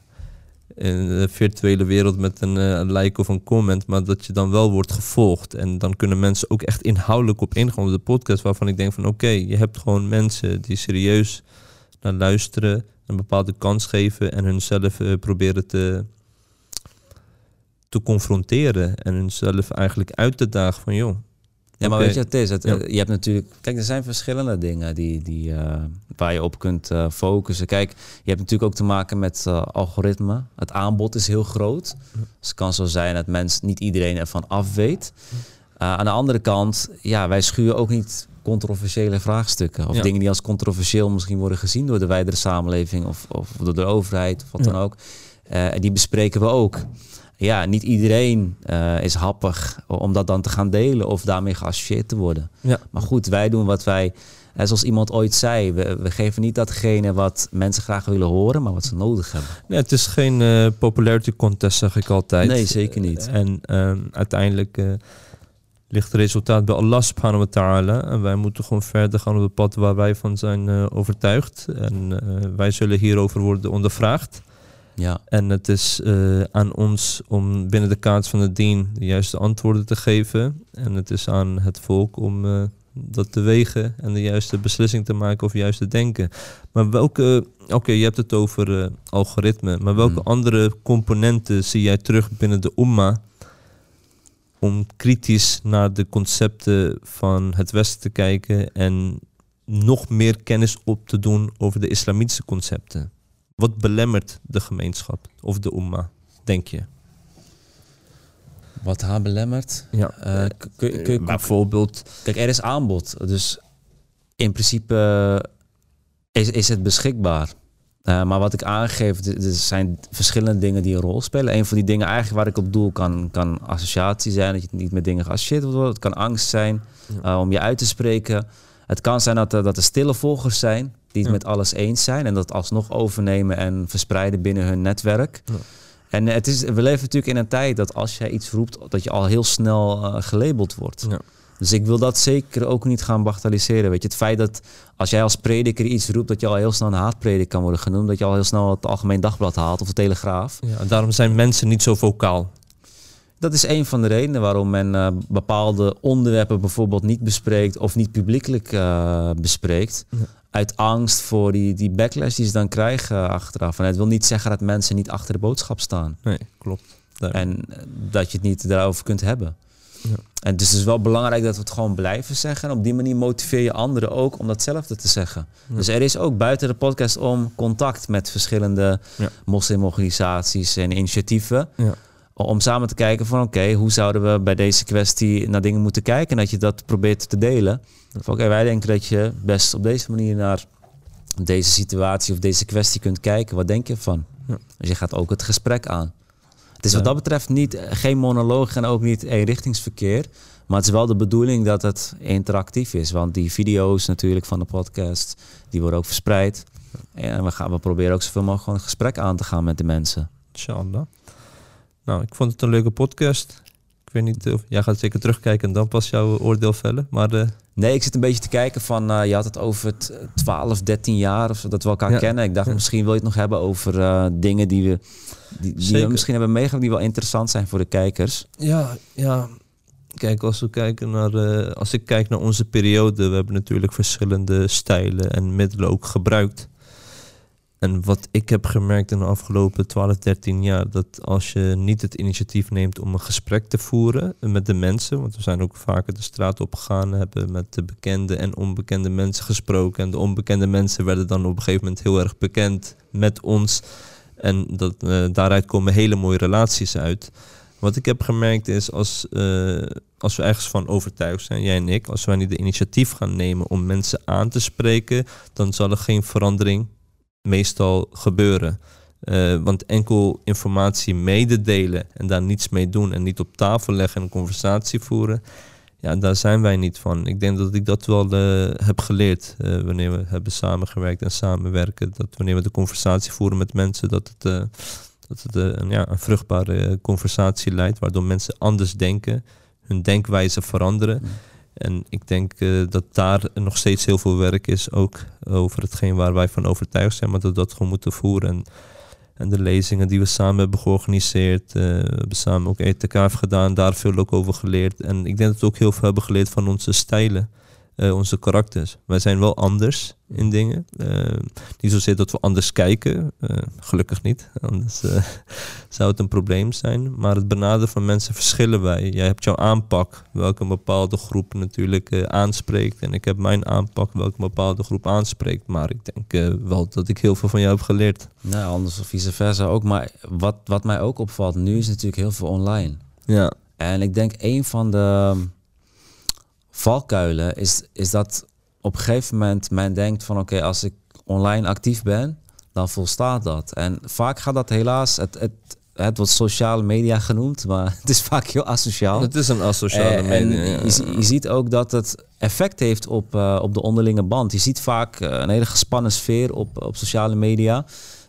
in de virtuele wereld met een, eh, een like of een comment, maar dat je dan wel wordt gevolgd. En dan kunnen mensen ook echt inhoudelijk op ingaan op de podcast, waarvan ik denk van, oké, je hebt gewoon mensen die serieus naar luisteren, een bepaalde kans geven en hunzelf eh, proberen te te confronteren en hunzelf eigenlijk uit te dagen van joh. Ja, maar weet je wat het is? Het, Ja. eh, Je hebt natuurlijk... Kijk, er zijn verschillende dingen die, die, eh, waar je op kunt eh, focussen. Kijk, je hebt natuurlijk ook te maken met eh, algoritme. Het aanbod is heel groot. Dus het kan zo zijn dat mensen niet iedereen ervan af weet. Aan de andere kant, ja, wij schuwen ook niet controversiële vraagstukken. Of Ja. dingen die als controversieel misschien worden gezien door de wijdere samenleving of, of door de overheid of wat Ja. dan ook. Die bespreken we ook. Ja, niet iedereen eh, is happig om dat dan te gaan delen of daarmee geassocieerd te worden. Ja. Maar goed, wij doen wat wij, eh, zoals iemand ooit zei, we, we geven niet datgene wat mensen graag willen horen, maar wat ze nodig hebben. Nee, het is geen eh, popularity contest, zeg ik altijd. Nee, zeker niet. En ehm, uiteindelijk ligt het resultaat bij Allah subhanahu wa ta'ala. En wij moeten gewoon verder gaan op het pad waar wij van zijn overtuigd. En wij zullen hierover worden ondervraagd. Ja, En het is eh, aan ons om binnen de kaart van het dien de juiste antwoorden te geven. En het is aan het volk om eh, dat te wegen en de juiste beslissing te maken of juist te denken. Maar welke, oké, je hebt het over eh, algoritme, maar welke Mm. andere componenten zie jij terug binnen de umma om kritisch naar de concepten van het Westen te kijken en nog meer kennis op te doen over de islamitische concepten? Wat belemmert de gemeenschap of de umma, denk je? wat haar belemmert. Ja. Eh, kun je- bijvoorbeeld. Kijk, er is aanbod. Dus in principe eh, is, is het beschikbaar. Eh, maar wat ik aangeef, er zijn verschillende dingen die een rol spelen. Een van die dingen eigenlijk waar ik op doel kan, kan associatie zijn. Dat je niet met dingen geassocieerd wordt. Het kan angst zijn eh, om je uit te spreken. Het kan zijn dat er, dat er stille volgers zijn die het Ja. met alles eens zijn. En dat alsnog overnemen en verspreiden binnen hun netwerk. Ja. En het is, we leven natuurlijk in een tijd dat als jij iets roept, dat je al heel snel eh, gelabeld wordt. Ja. Dus ik wil dat zeker ook niet gaan bagatelliseren. Weet je, het feit dat als jij als prediker iets roept, dat je al heel snel een haatpredik kan worden genoemd. Dat je al heel snel het Algemeen Dagblad haalt of de Telegraaf. Ja, en daarom zijn mensen niet zo vocaal. Dat is een van de redenen waarom men eh, bepaalde onderwerpen bijvoorbeeld niet bespreekt of niet publiekelijk eh, bespreekt. Ja. Uit angst voor die, die backlash die ze dan krijgen achteraf. En het wil niet zeggen dat mensen niet achter de boodschap staan. Nee, klopt. En eh, dat je het niet daarover kunt hebben. Ja. En dus het is wel belangrijk dat we het gewoon blijven zeggen. En op die manier motiveer je anderen ook om datzelfde te zeggen. Ja. Dus er is ook buiten de podcast om contact met verschillende Ja. moslimorganisaties en initiatieven. Om samen te kijken van oké, hoe zouden we bij deze kwestie naar dingen moeten kijken. En dat je dat probeert te delen. Van oké, wij denken dat je best op deze manier naar deze situatie of deze kwestie kunt kijken. Wat denk je van? Ja. Dus je gaat ook het gesprek aan. Het is Ja. wat dat betreft niet, geen monoloog en ook niet eenrichtingsverkeer. Maar het is wel de bedoeling dat het interactief is. Want die video's natuurlijk van de podcast, die worden ook verspreid. En we, gaan, we proberen ook zoveel mogelijk gewoon een gesprek aan te gaan met de mensen. Inshallah. Nou, ik vond het een leuke podcast. Ik weet niet of jij gaat zeker terugkijken en dan pas jouw oordeel vellen. Maar eh, Nee, ik zit een beetje te kijken van, eh, je had het over het eh, 12, 13 jaar of zo, dat we elkaar Ja. kennen. Ik dacht, Ja. misschien wil je het nog hebben over eh, dingen die we, die, die we misschien hebben meegemaakt, die wel interessant zijn voor de kijkers. ja, ja. Kijk, als we kijken naar, als ik kijk naar onze periode, we hebben natuurlijk verschillende stijlen en middelen ook gebruikt. En wat ik heb gemerkt in de afgelopen 12, 13 jaar, dat als je niet het initiatief neemt om een gesprek te voeren met de mensen, want we zijn ook vaker de straat opgegaan, hebben met de bekende en onbekende mensen gesproken. En de onbekende mensen werden dan op een gegeven moment heel erg bekend met ons. En dat, eh, daaruit komen hele mooie relaties uit. Wat ik heb gemerkt is, als, eh, als we ergens van overtuigd zijn, jij en ik, als wij niet de initiatief gaan nemen om mensen aan te spreken, dan zal er geen verandering meestal gebeuren. Eh, want enkel informatie mededelen en daar niets mee doen en niet op tafel leggen en een conversatie voeren, ja, daar zijn wij niet van. Ik denk dat ik dat wel eh, heb geleerd eh, wanneer we hebben samengewerkt en samenwerken. Dat wanneer we de conversatie voeren met mensen, dat het, dat het een, ja, een vruchtbare conversatie leidt, waardoor mensen anders denken, hun denkwijze veranderen. Mm. En ik denk eh, dat daar nog steeds heel veel werk is, ook over hetgeen waar wij van overtuigd zijn, maar dat we dat gewoon moeten voeren. En, en de lezingen die we samen hebben georganiseerd, eh, we hebben samen ook ETKF gedaan, daar veel ook over geleerd. En ik denk dat we ook heel veel hebben geleerd van onze stijlen, eh, onze karakters. Wij zijn wel anders in dingen. Eh, niet zozeer dat we anders kijken, eh, gelukkig niet, anders zou het een probleem zijn. Maar het benaderen van mensen verschillen wij. Jij hebt jouw aanpak, welke een bepaalde groep natuurlijk aanspreekt. En ik heb mijn aanpak, welke een bepaalde groep aanspreekt. Maar ik denk wel dat ik heel veel van jou heb geleerd. Nou, anders of vice versa ook. Maar wat, wat mij ook opvalt, nu is natuurlijk heel veel online. Ja, En ik denk een van de valkuilen is, is dat op een gegeven moment men denkt van oké, als ik online actief ben, dan volstaat dat. En vaak gaat dat helaas, het, het, het wordt sociale media genoemd, maar het is vaak heel asociaal. het is een asociale Eh, en media. ja. je, zie- je ziet ook dat het effect heeft op, eh, op de onderlinge band. Je ziet vaak eh, een hele gespannen sfeer op, op sociale media.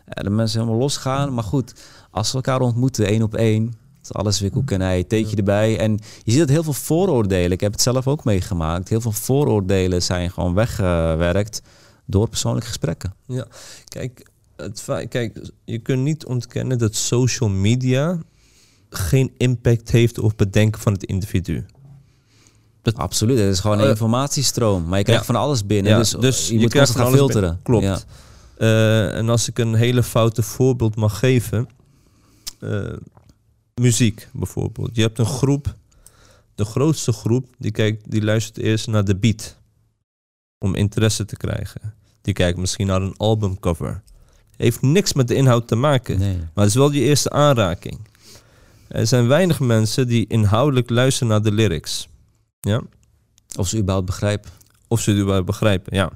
De mensen helemaal losgaan. Maar goed, als ze elkaar ontmoeten, één op één, is alles weer ei, theetje erbij. En je ziet dat heel veel vooroordelen, ik heb het zelf ook meegemaakt, heel veel vooroordelen zijn gewoon weggewerkt door persoonlijke gesprekken. Ja, kijk, het, kijk, je kunt niet ontkennen dat social media geen impact heeft op het denken van het individu. Absoluut, het is gewoon een Eh, informatiestroom. Maar je krijgt ja. van alles binnen, Ja, dus, dus je, je moet krijgt gaan alles filteren. binnen. Klopt. Ja. Eh, en als ik een hele foute voorbeeld mag geven. eh, muziek bijvoorbeeld. Je hebt een groep, de grootste groep, die, kijkt, die luistert eerst naar de beat. Om interesse te krijgen. Die kijkt misschien naar een albumcover. Heeft niks met de inhoud te maken. Nee. Maar het is wel je eerste aanraking. Er zijn weinig mensen die inhoudelijk luisteren naar de lyrics. Ja? Of ze überhaupt begrijpen. Of ze het überhaupt begrijpen, ja.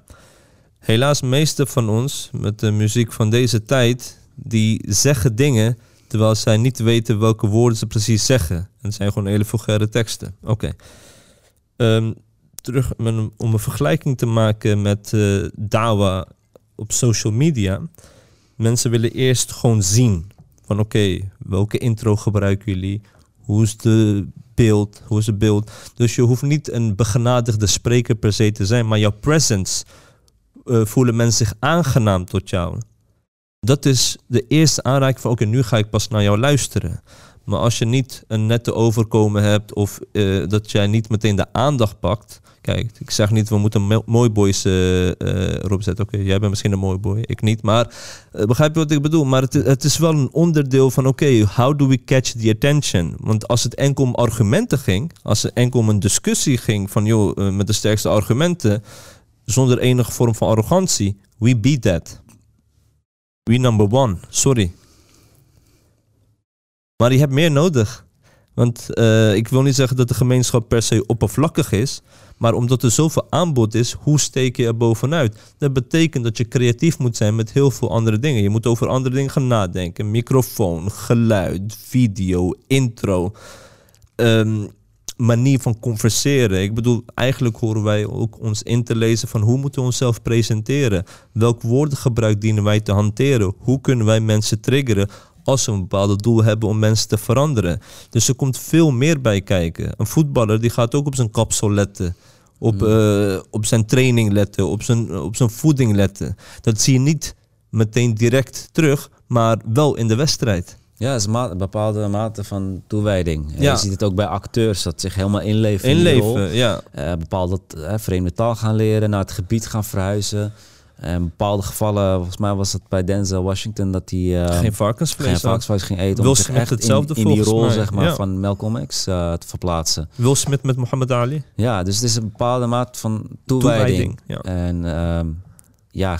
Helaas, meeste van ons met de muziek van deze tijd, die zeggen dingen terwijl zij niet weten welke woorden ze precies zeggen. En het zijn gewoon hele vulgaire teksten. Oké. Ehm, terug om een vergelijking te maken met eh dawa op social media. Mensen willen eerst gewoon zien van oké, welke intro gebruiken jullie? Hoe is de beeld? Hoe is het beeld? Dus je hoeft niet een begenadigde spreker per se te zijn, maar jouw presence eh, voelen mensen zich aangenaam tot jou. Dat is de eerste aanraking van oké, nu ga ik pas naar jou luisteren. Maar als je niet een nette overkomen hebt of eh, dat jij niet meteen de aandacht pakt. Kijk, ik zeg niet we moeten mo- mooi boys eh, erop zetten. Oké, jij bent misschien een mooi boy, ik niet. Maar begrijp je wat ik bedoel? Maar het, het is wel een onderdeel van oké, how do we catch the attention? Want als het enkel om argumenten ging, als het enkel om een discussie ging van joh, met de sterkste argumenten, zonder enige vorm van arrogantie, we beat that. We number one, sorry. Maar je hebt meer nodig. Want eh, ik wil niet zeggen dat de gemeenschap per se oppervlakkig is. Maar omdat er zoveel aanbod is, hoe steek je er bovenuit? Dat betekent dat je creatief moet zijn met heel veel andere dingen. Je moet over andere dingen gaan nadenken. Microfoon, geluid, video, intro. ehm, manier van converseren. Ik bedoel, eigenlijk horen wij ook ons in te lezen van hoe moeten we onszelf presenteren? Welk woordengebruik dienen wij te hanteren? Hoe kunnen wij mensen triggeren als we een bepaald doel hebben om mensen te veranderen? Dus er komt veel meer bij kijken. Een voetballer die gaat ook op zijn kapsel letten. Op, eh, op zijn training letten, op zijn, op zijn voeding letten. Dat zie je niet meteen direct terug, maar wel in de wedstrijd. Ja, is een bepaalde mate van toewijding. Eh, Ja. Je ziet het ook bij acteurs, dat zich helemaal inleven in die rol. Inleven, ja. Eh, bepaalde eh, vreemde taal gaan leren, naar het gebied gaan verhuizen. Eh, in bepaalde gevallen, volgens mij was het bij Denzel Washington, dat hij Geen varkensvlees. geen varkensvlees ging eten. Om zich echt in, hetzelfde in die volgens rol mij, zeg maar, ja. van Malcolm X te verplaatsen. Will Smith met Muhammad Ali. Ja, dus het is een bepaalde mate van toewijding. Toewijding, ja. En ehm, ja,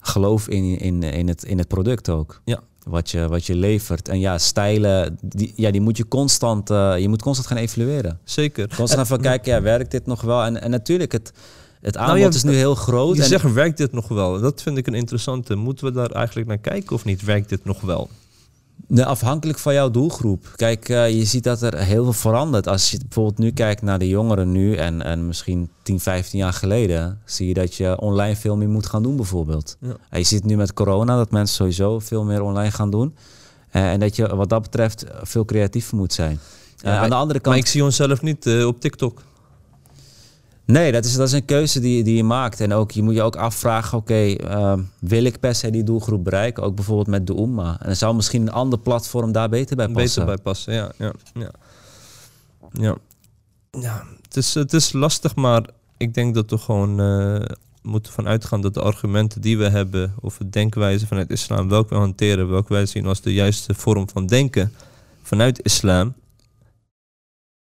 geloof in, in, in, het, in het product ook. Ja. Wat je, wat je levert. En ja, stijlen, die, ja, die moet je constant, eh, je moet constant gaan evalueren. Zeker. Constant even kijken, ja, werkt dit nog wel? En, en natuurlijk, het, het aanbod ja, is nu heel groot. Je en, zegt, werkt dit nog wel? Dat vind ik een interessante. Moeten we daar eigenlijk naar kijken of niet? Werkt dit nog wel? Nee, afhankelijk van jouw doelgroep. Kijk, eh, je ziet dat er heel veel verandert. Als je bijvoorbeeld nu kijkt naar de jongeren nu en, en misschien 10, 15 jaar geleden, zie je dat je online veel meer moet gaan doen bijvoorbeeld. Ja. En je ziet nu met corona dat mensen sowieso veel meer online gaan doen. Eh, en dat je wat dat betreft veel creatiever moet zijn. Eh, aan de andere kant... Maar ik zie onszelf niet op TikTok. Nee, dat is, dat is een keuze die, die je maakt. En ook, je moet je ook afvragen, oké, ehm, wil ik per se die doelgroep bereiken? Ook bijvoorbeeld met de Oemma. En zou misschien een ander platform daar beter bij passen. Beter bij passen, ja. Ja, ja. ja. ja het, is, het is lastig, maar ik denk dat we gewoon eh, moeten van uitgaan dat de argumenten die we hebben, of de denkwijze vanuit islam, welke we hanteren, welke wij zien als de juiste vorm van denken vanuit islam,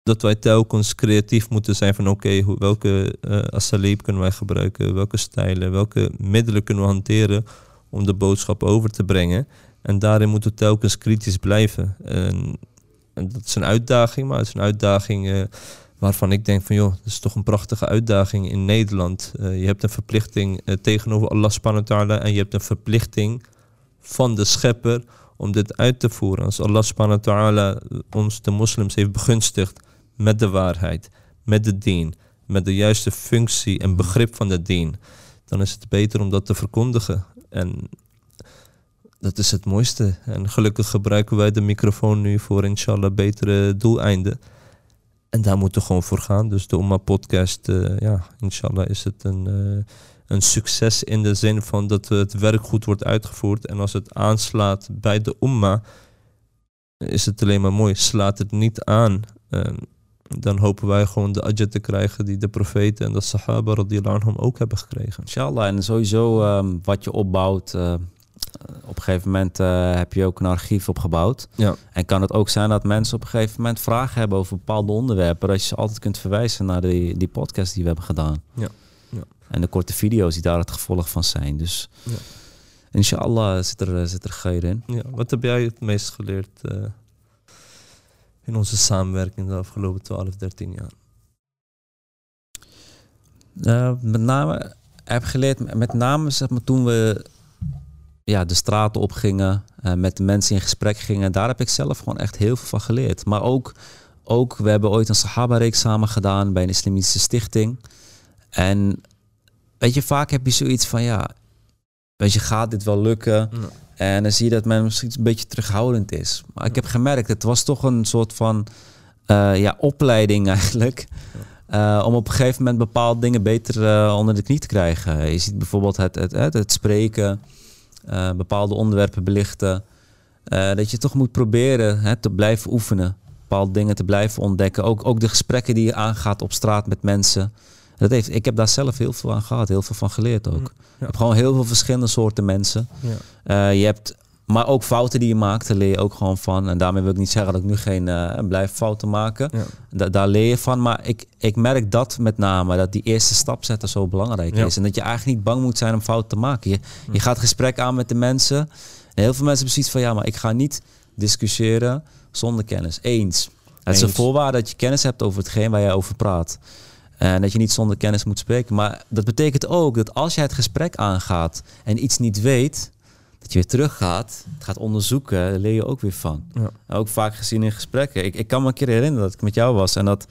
dat wij telkens creatief moeten zijn van oké, welke uh, asaleep kunnen wij gebruiken, welke stijlen, welke middelen kunnen we hanteren om de boodschap over te brengen. En daarin moeten we telkens kritisch blijven. En, en dat is een uitdaging, maar het is een uitdaging uh, waarvan ik denk van joh, dat is toch een prachtige uitdaging in Nederland. Uh, je hebt een verplichting tegenover Allah en je hebt een verplichting van de schepper om dit uit te voeren. Als Allah subhanahu ons de moslims heeft begunstigd met de waarheid, met de dien, met de juiste functie en begrip van de dien, dan is het beter om dat te verkondigen. En dat is het mooiste. En gelukkig gebruiken wij de microfoon nu voor inshallah betere doeleinden. En daar moeten we gewoon voor gaan. Dus de Umma podcast, uh, ja, inshallah is het een, uh, een succes in de zin van dat het werk goed wordt uitgevoerd. En als het aanslaat bij de Umma, is het alleen maar mooi. Slaat het niet aan, uh, dan hopen wij gewoon de ajat te krijgen die de profeten en de sahaba radiyallahu anhum ook hebben gekregen. Inshallah. En sowieso um, wat je opbouwt, uh, op een gegeven moment uh, heb je ook een archief opgebouwd. Ja. En kan het ook zijn dat mensen op een gegeven moment vragen hebben over bepaalde onderwerpen, dat je ze altijd kunt verwijzen naar die, die podcast die we hebben gedaan. Ja. ja. En de korte video's die daar het gevolg van zijn. Dus ja. inshallah zit er, zit er geur in. Ja. Wat heb jij het meest geleerd uh, in onze samenwerking de afgelopen 12, 13 jaar? Uh, met name heb geleerd, met name zeg maar, toen we ja, de straten opgingen, uh, met de mensen in gesprek gingen, daar heb ik zelf gewoon echt heel veel van geleerd. Maar ook, ook we hebben ooit een Sahaba-reeks samen gedaan bij een islamitische stichting. En weet je, vaak heb je zoiets van, ja, weet je, gaat dit wel lukken? Ja. En dan zie je dat men misschien een beetje terughoudend is. Maar ik heb gemerkt, het was toch een soort van uh, ja, opleiding eigenlijk. Uh, om op een gegeven moment bepaalde dingen beter uh, onder de knie te krijgen. Je ziet bijvoorbeeld het, het, het, het spreken, bepaalde onderwerpen belichten. dat je toch moet proberen hè, te blijven oefenen. Bepaalde dingen te blijven ontdekken. Ook, ook de gesprekken die je aangaat op straat met mensen. Dat heeft, ik heb daar zelf heel veel aan gehad, heel veel van geleerd ook. Ja. Je hebt gewoon heel veel verschillende soorten mensen. Ja. je hebt maar ook fouten die je maakt, daar leer je ook gewoon van. En daarmee wil ik niet zeggen dat ik nu geen uh, blijf fouten maken. Ja. Da daar leer je van. Maar ik, ik merk dat met name, dat die eerste stap zetten zo belangrijk ja. is. En dat je eigenlijk niet bang moet zijn om fouten te maken. Je, je gaat gesprek aan met de mensen. En heel veel mensen hebben zoiets van, ja, maar ik ga niet discussiëren zonder kennis. Eens. Het is een voorwaarde dat je kennis hebt over hetgeen waar jij over praat. En dat je niet zonder kennis moet spreken. Maar dat betekent ook dat als jij het gesprek aangaat en iets niet weet, dat je weer teruggaat, het gaat onderzoeken, daar leer je ook weer van. Ja. Ook vaak gezien in gesprekken. Ik, ik kan me een keer herinneren dat ik met jou was en dat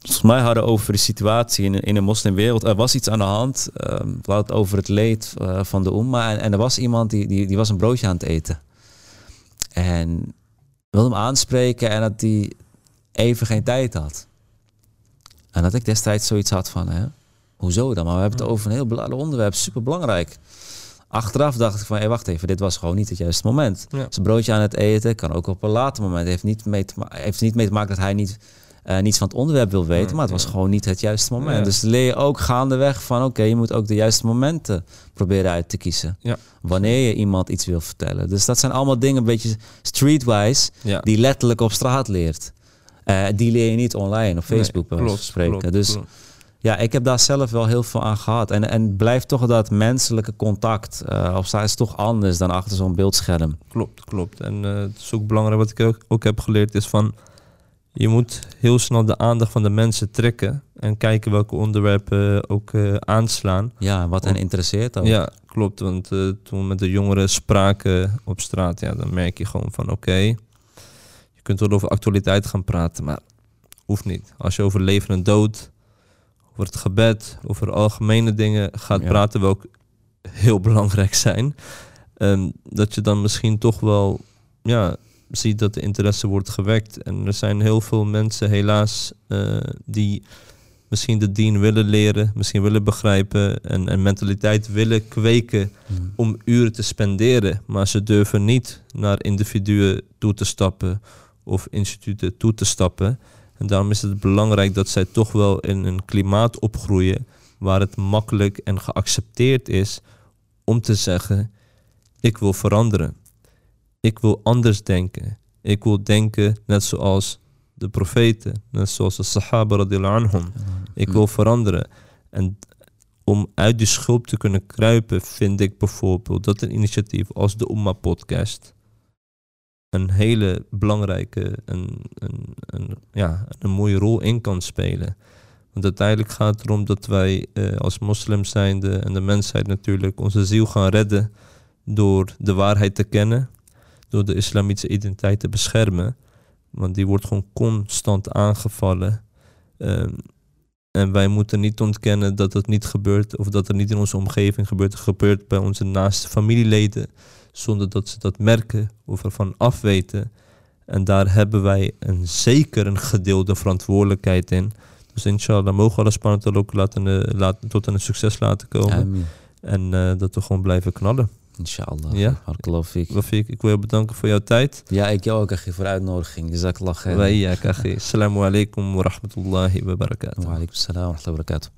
volgens mij hadden over de situatie in, in de moslimwereld. Er was iets aan de hand. ehm, we hadden het over het leed eh, van de umma. En, en er was iemand die, die, die was een broodje aan het eten. En wilde hem aanspreken en dat hij even geen tijd had. En dat ik destijds zoiets had van, hè, hoezo dan? Maar we hebben het over een heel belangrijk onderwerp, super belangrijk. Achteraf dacht ik van, hé, wacht even, dit was gewoon niet het juiste moment. Ja. Zijn broodje aan het eten kan ook op een later moment. Heeft niet mee te, heeft niet mee te maken dat hij niet, eh, niets van het onderwerp wil weten, Ja, maar het was ja. gewoon niet het juiste moment. Ja. Dus leer je ook gaandeweg van, oké, je moet ook de juiste momenten proberen uit te kiezen. Ja. Wanneer je iemand iets wil vertellen. Dus dat zijn allemaal dingen een beetje streetwise, die letterlijk op straat leert. Eh, die leer je niet online op Facebook Nee, van spreken. klopt, dus klopt. ja, ik heb daar zelf wel heel veel aan gehad. En, en blijft toch dat menselijke contact. of zij is toch anders dan achter zo'n beeldscherm. Klopt, klopt. En eh, het is ook belangrijk wat ik ook, ook heb geleerd is van je moet heel snel de aandacht van de mensen trekken en kijken welke onderwerpen ook aanslaan. Ja, wat hen interesseert ook. Ja, klopt. Want toen we met de jongeren spraken op straat, ja, dan merk je gewoon van oké, kunt wel over actualiteit gaan praten, maar hoeft niet. Als je over leven en dood, over het gebed, over algemene dingen gaat Ja. praten, welke heel belangrijk zijn, ehm, dat je dan misschien toch wel ja, ziet dat de interesse wordt gewekt. En er zijn heel veel mensen helaas eh, die misschien de dien willen leren, misschien willen begrijpen en, en mentaliteit willen kweken Hmm. om uren te spenderen, maar ze durven niet naar individuen toe te stappen of instituten toe te stappen. En daarom is het belangrijk dat zij toch wel in een klimaat opgroeien waar het makkelijk en geaccepteerd is om te zeggen: ik wil veranderen. Ik wil anders denken. Ik wil denken net zoals de profeten, net zoals de Sahaba radiallahu anhum. Ik wil veranderen. En om uit die schulp te kunnen kruipen, vind ik bijvoorbeeld dat een initiatief als de Umma Podcast een hele belangrijke en een, een, ja, een mooie rol in kan spelen. Want uiteindelijk gaat het erom dat wij eh, als moslims zijnde en de mensheid natuurlijk onze ziel gaan redden door de waarheid te kennen, door de islamitische identiteit te beschermen. Want die wordt gewoon constant aangevallen. Ehm, en wij moeten niet ontkennen dat het niet gebeurt, of dat er niet in onze omgeving gebeurt. Het gebeurt bij onze naaste familieleden, zonder dat ze dat merken of ervan afweten. En daar hebben wij een, zeker een gedeelde verantwoordelijkheid in. Dus inshallah mogen we Allah subhanahu wa ta'ala ook laten, eh, laten, tot een succes laten komen. En eh, dat we gewoon blijven knallen. Inshallah. Ja. geloof ik. Rafik, ik wil je bedanken voor jouw tijd. Ja, ik jou ook echt voor de uitnodiging. Jazakallah khair. Wa iyyak, akhi. Assalamu alaikum wa rahmatullahi wa barakatuh. Wa alaikum wa rahmatullahi wa barakatuh.